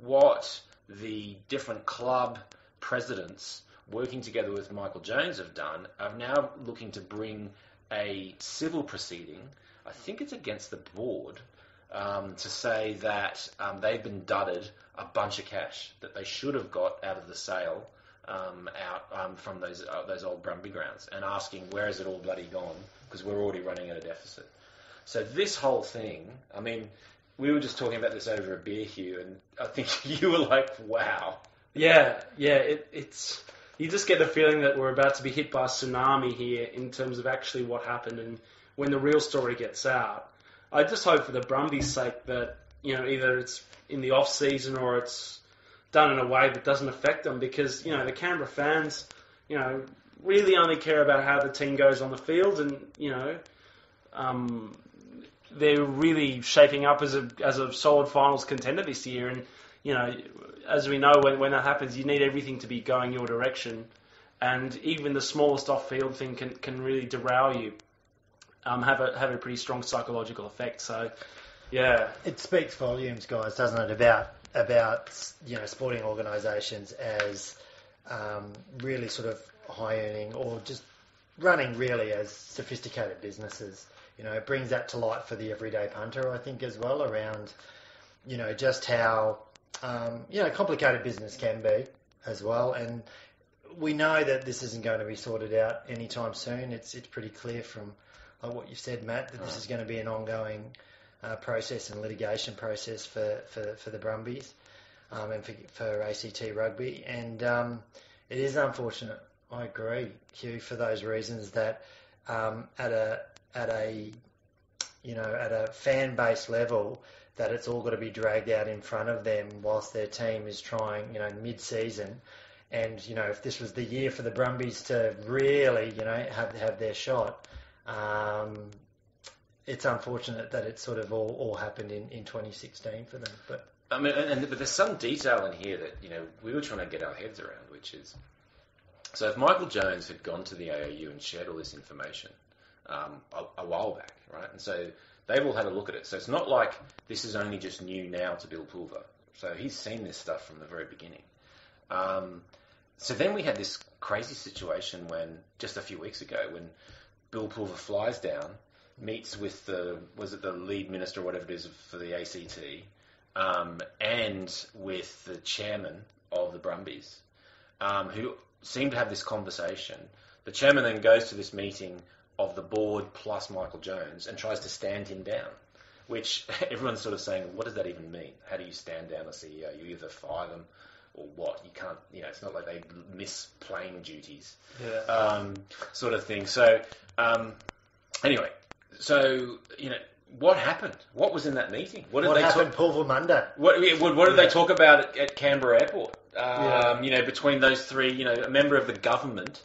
Speaker 1: what the different club presidents working together with Michael Jones have done are now looking to bring a civil proceeding. I think it's against the board um, to say that um, they've been dudded a bunch of cash that they should have got out of the sale um, out um, from those uh, those old Brumby grounds and asking where is it all bloody gone because we're already running at a deficit. So this whole thing, I mean, we were just talking about this over a beer, Hugh, and I think [laughs] you were like, "Wow."
Speaker 2: Yeah, yeah. It, it's you just get the feeling that we're about to be hit by a tsunami here in terms of actually what happened and when the real story gets out. I just hope for the Brumbies' sake that you know either it's in the off season or it's done in a way that doesn't affect them because you know the Canberra fans, you know, really only care about how the team goes on the field and you know. Um, they're really shaping up as a as a solid finals contender this year, and you know, as we know, when when that happens, you need everything to be going your direction, and even the smallest off field thing can can really derail you, um, have a have a pretty strong psychological effect. So, yeah,
Speaker 3: It speaks volumes, guys, doesn't it, about about you know sporting organisations as um, really sort of high earning or just running really as sophisticated businesses. You know, it brings that to light for the everyday punter, I think, as well around you know just how um, you know complicated business can be as well, and we know that this isn't going to be sorted out anytime soon. It's it's pretty clear from like what you said, Matt, that this is going to be an ongoing uh, process and litigation process for, for, for the Brumbies um, and for, for ACT Rugby. And um, it is unfortunate. I agree, Hugh, for those reasons that um, at a at a you know at a fan base level that it's all got to be dragged out in front of them whilst their team is trying you know mid season. And you know if this was the year for the Brumbies to really you know have have their shot, um, it's unfortunate that it sort of all, all happened in, in 2016 for them. But
Speaker 1: I mean, and, and- but there's some detail in here that you know we were trying to get our heads around, which is so if Michael Jones had gone to the ARU and shared all this information um, a, a while back, right, and so they've all had a look at it. So it's not like this is only just new now to Bill Pulver. So he's seen this stuff from the very beginning. Um, so then we had this crazy situation when just a few weeks ago when Bill Pulver flies down, meets with the was it the lead minister or whatever it is for the ACT, um, and with the chairman of the Brumbies, um, who seem to have this conversation. The chairman then goes to this meeting of the board plus Michael Jones and tries to stand him down, which [laughs] everyone's sort of saying, what does that even mean? How do you stand down a CEO? You either fire them or what? You can't, you know, it's not like they miss playing duties
Speaker 2: yeah.
Speaker 1: um, sort of thing. So, um, anyway, so you know, what happened? What was in that meeting? What did
Speaker 3: what
Speaker 1: they
Speaker 3: happened,
Speaker 1: talk?
Speaker 3: Pulver Monday?
Speaker 1: What, what, what did
Speaker 3: Yeah.
Speaker 1: they talk about at, at Canberra Airport? Um,
Speaker 2: Yeah.
Speaker 1: You know, between those three, you know, a member of the government,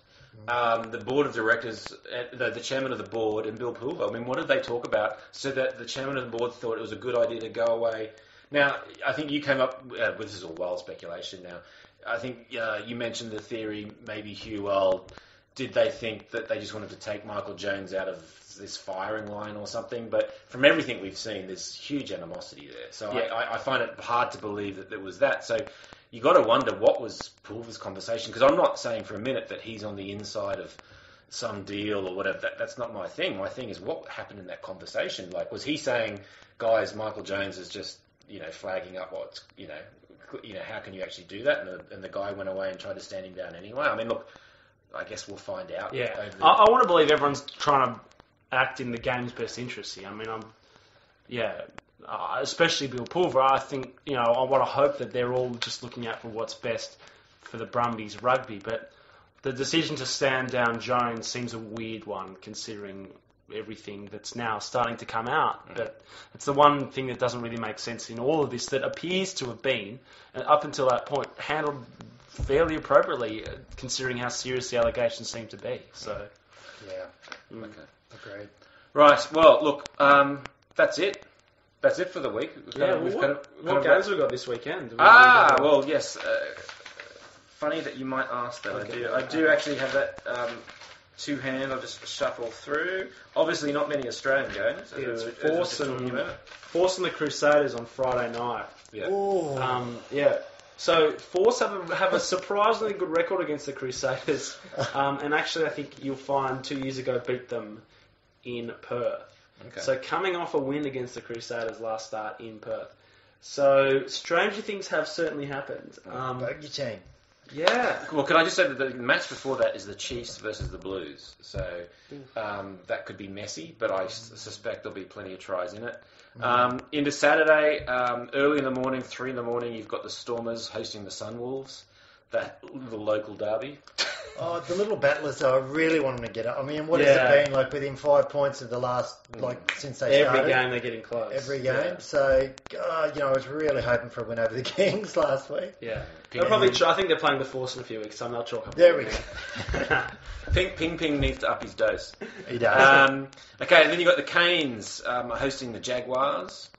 Speaker 1: um, the board of directors, uh, the, the chairman of the board, and Bill Pulver. I mean, what did they talk about? So that the chairman of the board thought it was a good idea to go away. Now, I think you came up. Uh, this is all wild speculation. Now, I think uh, you mentioned the theory. Maybe Hugh. Well, did they think that they just wanted to take Michael Jones out of this firing line or something? But from everything we've seen, there's huge animosity there. So
Speaker 2: Yeah.
Speaker 1: I, I, I find it hard to believe that there was that. So you got to wonder what was Pulver's conversation because I'm not saying for a minute that he's on the inside of some deal or whatever. That, that's not my thing. My thing is what happened in that conversation. Like, was he saying, guys, Michael Jones is just you know flagging up what's you know you know how can you actually do that? And the, and the guy went away and tried to stand him down anyway. I mean, look, I guess we'll find out.
Speaker 2: Yeah,
Speaker 1: over the-
Speaker 2: I, I want to believe everyone's trying to act in the game's best interest here. I mean, I'm, yeah, uh, especially Bill Pulver. I think you know I want to hope that they're all just looking out for what's best for the Brumbies rugby. But the decision to stand down Jones seems a weird one, considering everything that's now starting to come out. But it's the one thing that doesn't really make sense in all of this that appears to have been, up until that point, handled fairly appropriately, uh, considering how serious the allegations seem to be. So.
Speaker 3: Yeah,
Speaker 1: Okay.
Speaker 3: agreed.
Speaker 1: Right. Well, look, um, that's it. That's it for the week. We've
Speaker 2: Yeah,
Speaker 1: kind of-
Speaker 2: well,
Speaker 1: we've
Speaker 2: what,
Speaker 1: kind of-
Speaker 2: what
Speaker 1: kind
Speaker 2: games have we got this weekend?
Speaker 1: Ah, well, yes. Uh, funny that you might ask that.
Speaker 2: Okay.
Speaker 1: I do. I do actually have that um, two hand. I'll just shuffle through. Obviously, not many Australian games. as-
Speaker 2: Yeah,
Speaker 1: as- as
Speaker 2: Force
Speaker 1: we're
Speaker 2: and- Force and the Crusaders on Friday night.
Speaker 1: Yeah.
Speaker 3: Oh,
Speaker 2: Um, yeah. So Force have a, have a surprisingly good record against the Crusaders, [laughs] um, and actually I think you'll find two years ago beat them in Perth.
Speaker 1: Okay.
Speaker 2: So coming off a win against the Crusaders last start in Perth. So stranger things have certainly happened. Um,
Speaker 3: bogey team.
Speaker 2: Yeah.
Speaker 1: Well, can I just say that the match before that is the Chiefs versus the Blues, so um, that could be messy, but I s- suspect there'll be plenty of tries in it. Um, into Saturday, um, early in the morning, three in the morning, you've got the Stormers hosting the Sunwolves, that little local derby.
Speaker 3: Oh, the little battlers, though, I really want them to get up. I mean, what
Speaker 2: Yeah.
Speaker 3: has it been like within five points of the last, like since they
Speaker 2: Every
Speaker 3: started?
Speaker 2: game they're getting close.
Speaker 3: Every game.
Speaker 2: Yeah.
Speaker 3: So, uh, you know, I was really hoping for a win over the [laughs] Kings last week.
Speaker 2: Yeah. They'll probably.
Speaker 1: pong.
Speaker 2: Ch- I think they're playing the Force in a few weeks, so I'm not sure.
Speaker 3: There we go.
Speaker 1: Ping [laughs] Ping Ping needs to up his dose.
Speaker 3: He does.
Speaker 1: Um, okay, and then you've got the Canes um, hosting the Jaguars.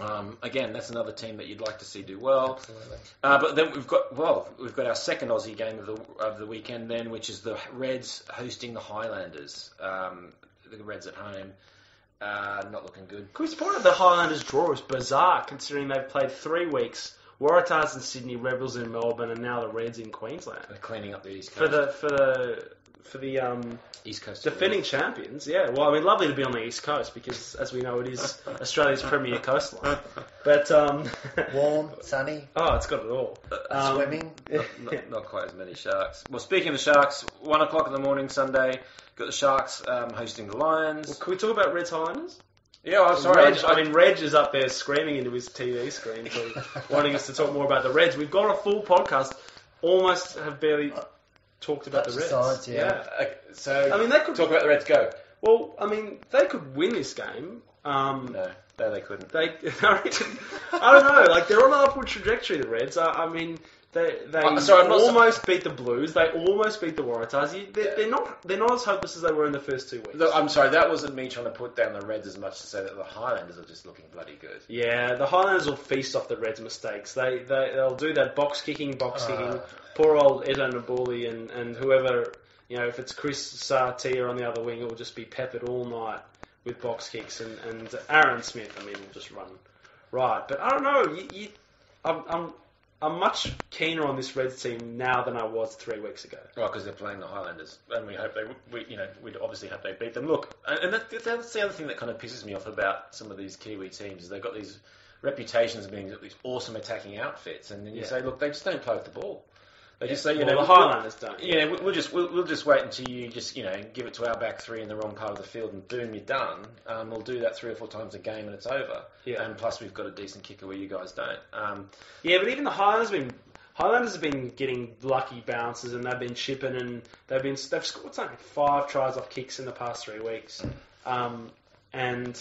Speaker 1: Um, again, that's another team that you'd like to see do well.
Speaker 3: Absolutely.
Speaker 1: Uh, but then we've got well, we've got our second Aussie game of the of the weekend then, which is the Reds hosting the Highlanders. Um, the Reds at home, uh, not looking good.
Speaker 2: Chris out the Highlanders draw is bizarre considering they've played three weeks. Waratahs in Sydney, Rebels in Melbourne, and now the Reds in Queensland.
Speaker 1: They're cleaning up the East
Speaker 2: For
Speaker 1: Coast.
Speaker 2: the for the for the um,
Speaker 1: East Coast
Speaker 2: defending champions, yeah. Well, I mean, lovely to be on the East Coast because, as we know, it is Australia's premier coastline. But um, [laughs]
Speaker 3: Warm, sunny,
Speaker 2: oh, it's got it all. Um,
Speaker 3: swimming. [laughs]
Speaker 1: not, not, not quite as many Sharks. Well, speaking of Sharks, one o'clock in the morning Sunday, got the Sharks um, hosting the Lions.
Speaker 2: Well, can we talk about Reds Highlanders?
Speaker 1: yeah, I'm sorry.
Speaker 2: Reg, I mean, Reg is up there screaming into his TV screen, wanting us to talk more about the Reds. We've got a full podcast. Almost have barely talked about the Reds.
Speaker 3: the sides, yeah.
Speaker 1: Okay, so
Speaker 2: I mean, they could
Speaker 1: talk about the Reds. Go.
Speaker 2: Well, I mean, they could win this game. Um,
Speaker 1: No, no, they couldn't.
Speaker 2: They, [laughs] I don't know. Like they're on an upward trajectory. The Reds. I, I mean, they they
Speaker 1: Uh, sorry,
Speaker 2: almost beat the Blues. They almost beat the Waratahs. They're, they're not. They're not as hopeless as they were in the first two weeks.
Speaker 1: Look, I'm sorry, that wasn't me trying to put down the Reds as much to say that the Highlanders are just looking bloody good.
Speaker 2: Yeah, the Highlanders will feast off the Reds' mistakes. They, they they'll do that box kicking, box
Speaker 3: Uh.
Speaker 2: kicking. Poor old Eto Nabuli and, and whoever you know, if it's Chris Sautia on the other wing, it will just be peppered all night with box kicks. And, and Aaron Smith, I mean, will just run right. But I don't know. You, you, I'm, I'm I'm much keener on this Reds team now than I was three weeks ago.
Speaker 1: Right, because they're playing the Highlanders, and we hope they, we, you know, we'd obviously hope they beat them. Look, and that, that's the other thing that kind of pisses me off about some of these Kiwi teams is they've got these reputations of being these awesome attacking outfits, and then you
Speaker 2: Yeah.
Speaker 1: say, look, they just don't play with the ball. They just say, you
Speaker 2: Well,
Speaker 1: know,
Speaker 2: the Highlanders don't.
Speaker 1: Yeah, we- we'll just we'll, we'll just wait until you just you know give it to our back three in the wrong part of the field and boom, you're done. Um, we'll do that three or four times a game and it's over.
Speaker 2: Yeah.
Speaker 1: And plus we've got a decent kicker where you guys don't. Um,
Speaker 2: Yeah, but even the Highlanders have been Highlanders have been getting lucky bounces and they've been chipping and they've been they've scored something like five tries off kicks in the past three weeks. Um, and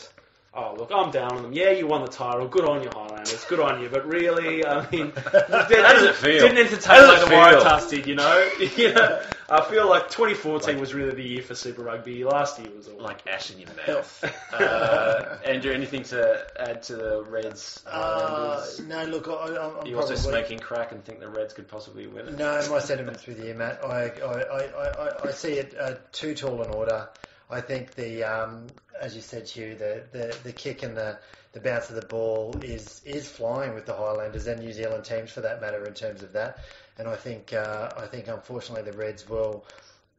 Speaker 2: oh look, I'm down on them. Yeah, you won the title. Good on you, Highlanders. Good on you. But really, I [laughs] mean,
Speaker 1: How does it feel?
Speaker 2: Didn't entertain like
Speaker 1: it
Speaker 2: the
Speaker 1: feel?
Speaker 2: Waratahs did, you know. [laughs] you know, I feel like 2014 was really the year for Super Rugby. Last year was all
Speaker 1: like ash in your mouth. [laughs] uh, Andrew, anything to add to the Reds?
Speaker 3: Uh, no, look, I, I'm, I'm
Speaker 1: you also
Speaker 3: probably
Speaker 1: smoking crack and think the Reds could possibly win it?
Speaker 3: No, my sentiments with you, Matt. I, I, I, I, I see it uh, too tall an order. I think the, um, as you said, Hugh, the, the, the kick and the, the bounce of the ball is is flying with the Highlanders and New Zealand teams for that matter in terms of that. And I think uh, I think unfortunately the Reds will.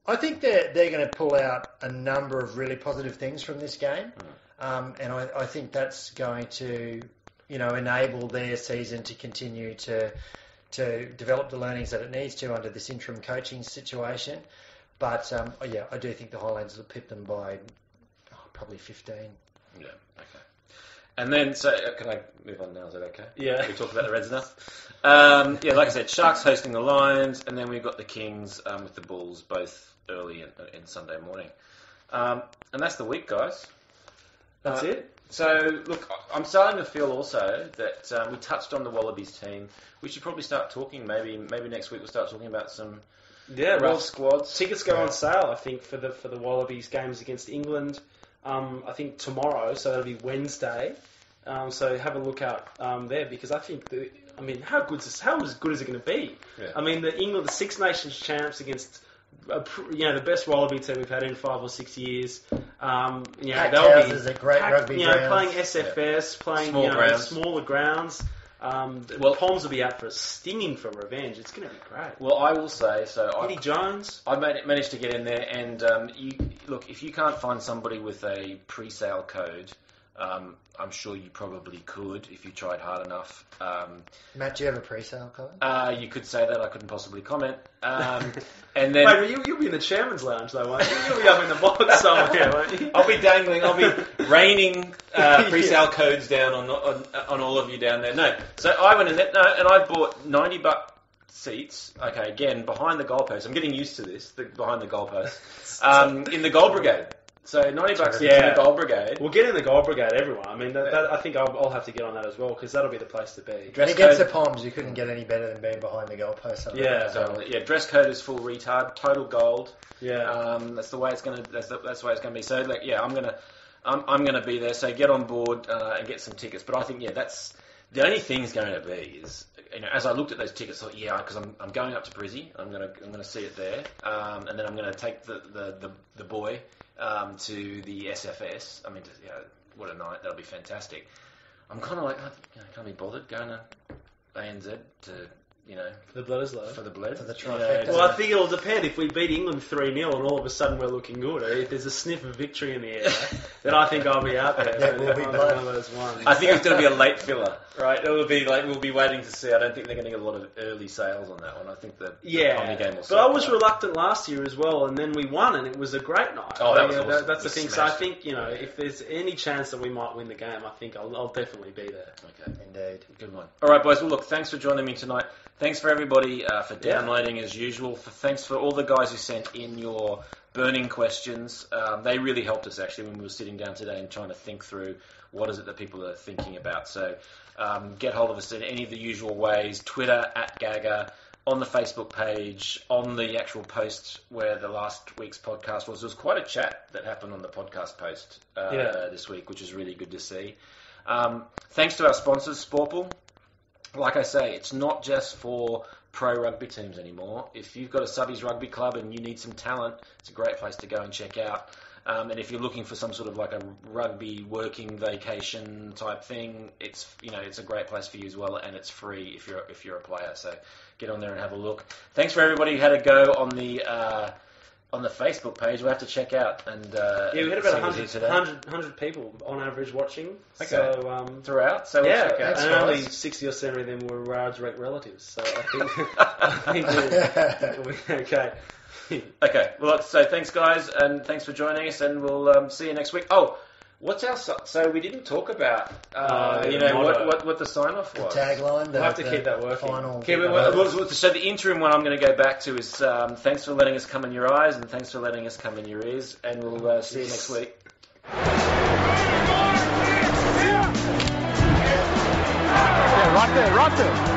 Speaker 3: I think they're they're going to pull out a number of really positive things from this game, um, and I, I think that's going to you know enable their season to continue to to develop the learnings that it needs to under this interim coaching situation. But um, yeah, I do think the Highlanders will pip them by oh, probably 15.
Speaker 1: Yeah. Okay. And then, so uh, can I move on now? Is that okay?
Speaker 2: Yeah.
Speaker 1: We talked about the Reds enough. Um, yeah, like I said, Sharks hosting the Lions, and then we've got the Kings um, with the Bulls, both early in, in Sunday morning. Um, and that's the week, guys.
Speaker 2: That's
Speaker 1: Uh,
Speaker 2: it.
Speaker 1: So, look, I- I'm starting to feel also that um, we touched on the Wallabies team. We should probably start talking. Maybe, maybe next week we'll start talking about some
Speaker 2: Yeah,
Speaker 1: rough
Speaker 2: well,
Speaker 1: squads.
Speaker 2: Tickets go
Speaker 3: Yeah.
Speaker 2: on sale, I think, for the for the Wallabies games against England. Um, I think tomorrow, so that'll be Wednesday. Um, so have a look out um, there because I think the. I mean, how good is this, how good is it going to be?
Speaker 1: Yeah.
Speaker 2: I mean, the England, the Six Nations champs against. A, you know the best Wallaby team we've had in five or six years. Um, you know
Speaker 3: Packed
Speaker 2: they'll be
Speaker 3: houses at great
Speaker 2: packed,
Speaker 3: rugby
Speaker 2: You know,
Speaker 3: grounds.
Speaker 2: playing SFS, playing
Speaker 1: Small
Speaker 2: you know
Speaker 1: grounds.
Speaker 2: smaller grounds. Um, the
Speaker 1: Well-
Speaker 2: Poms will be out for a stinging for revenge. It's going to be great.
Speaker 1: Well, I will say so. I,
Speaker 2: Eddie Jones.
Speaker 1: I managed to get in there, and um, you look if you can't find somebody with a pre-sale code, Um, I'm sure you probably could if you tried hard enough. Um,
Speaker 3: Matt, do you have a pre-sale code?
Speaker 1: uh, you could say that. I couldn't possibly comment. Um, [laughs] and then
Speaker 2: Mate, you, you'll be in the chairman's lounge though, won't you? You'll be up in the box somewhere, [laughs] won't you?
Speaker 1: I'll be dangling. I'll be [laughs] raining uh, pre-sale codes down on, on on all of you down there. No, so I went in there, no, and I bought ninety buck seats. Okay, again behind the goalpost. I'm getting used to this. The, behind the goalpost um, in the Gold Brigade. So ninety bucks seats in
Speaker 2: Yeah.
Speaker 1: the Gold Brigade.
Speaker 2: We'll get in the Gold Brigade, everyone. I mean, that, that, I think I'll, I'll have to get on that as well because that'll be the place to be.
Speaker 1: Dress
Speaker 3: And against the
Speaker 1: code.
Speaker 3: You couldn't get any better than being behind the goalpost.
Speaker 2: Yeah.
Speaker 1: So, yeah, dress code is full retard, total gold.
Speaker 2: Yeah.
Speaker 1: Um, that's the way it's gonna. That's the, that's the way it's gonna be. So like, yeah, I'm gonna, I'm, I'm gonna be there. So get on board uh, and get some tickets. But I think yeah, that's the only thing's going to be is you know as I looked at those tickets, I thought yeah, because I'm, I'm going up to Brizzy. I'm gonna I'm gonna see it there, um, and then I'm gonna take the the, the, the boy um, to the SFS. I mean, just, yeah, what a night! That'll be fantastic. I'm kind of like I you know, can't be bothered going to ANZ to you know
Speaker 2: the Bledisloe.
Speaker 1: for the bled
Speaker 3: For the
Speaker 1: You know.
Speaker 2: Well, I think it'll depend. If we beat England 3 0 and all of a sudden we're looking good, eh, if there's a sniff of victory in the air, [laughs] then I think I'll be out there.
Speaker 3: Yeah, we'll be
Speaker 2: One
Speaker 3: blood.
Speaker 2: of those ones.
Speaker 1: I think it's going to be a late filler, right? It will be like we'll be waiting to see. I don't think they're going to get a lot of early sales on that one. I think the, the
Speaker 2: Yeah,
Speaker 1: Omni game will.
Speaker 2: but I was
Speaker 1: out.
Speaker 2: reluctant last year as well, and then we won, and it was a great night.
Speaker 1: Oh, that was
Speaker 2: Yeah,
Speaker 1: awesome.
Speaker 2: That's the thing. So I think you know, if there's any chance that we might win the game, I think I'll, I'll definitely be there.
Speaker 1: Okay,
Speaker 3: Indeed.
Speaker 1: good one. All right, boys. Well, look, thanks for joining me tonight. Thanks for everybody uh, for downloading as usual. For, thanks for all the guys who sent in your burning questions. Um, they really helped us actually when we were sitting down today and trying to think through what is it that people are thinking about. So um, get hold of us in any of the usual ways: Twitter at Gaga. On the Facebook page, on the actual post where the last week's podcast was, there was quite a chat that happened on the podcast post uh,
Speaker 2: Yeah.
Speaker 1: this week, which is really good to see. Um, thanks to our sponsors, Sporple. Like I say, it's not just for pro rugby teams anymore. If you've got a subbies rugby club and you need some talent, it's a great place to go and check out. Um, and if you're looking for some sort of like a rugby working vacation type thing, it's you know it's a great place for you as well, and it's free if you're if you're a player. So get on there and have a look. Thanks for everybody who had a go on the uh, on the Facebook page. We'll have to check out and uh,
Speaker 2: Yeah, we had about
Speaker 1: who's
Speaker 2: 100, 100, 100 people on average watching.
Speaker 1: Okay.
Speaker 2: So um,
Speaker 1: throughout. So we'll
Speaker 2: yeah,
Speaker 1: check out.
Speaker 2: and
Speaker 3: guys.
Speaker 2: only sixty or seventy of them were our direct relatives. So I think, [laughs] I think we'll, we'll be okay.
Speaker 1: Okay, well, so thanks, guys, and thanks for joining us, and we'll um, see you next week. Oh, what's our so, so we didn't talk about uh,
Speaker 2: Uh,
Speaker 1: you
Speaker 2: the
Speaker 1: know what,
Speaker 2: motto.
Speaker 1: what what the sign off was.
Speaker 3: tagline. The,
Speaker 2: We'll have to
Speaker 3: the
Speaker 2: keep that working.
Speaker 3: Final.
Speaker 1: Okay, but, well, well, well, so the interim one I'm going to go back to is um, thanks for letting us come in your eyes, and thanks for letting us come in your ears, and we'll uh, see you next week.
Speaker 4: Yeah, right there, right there.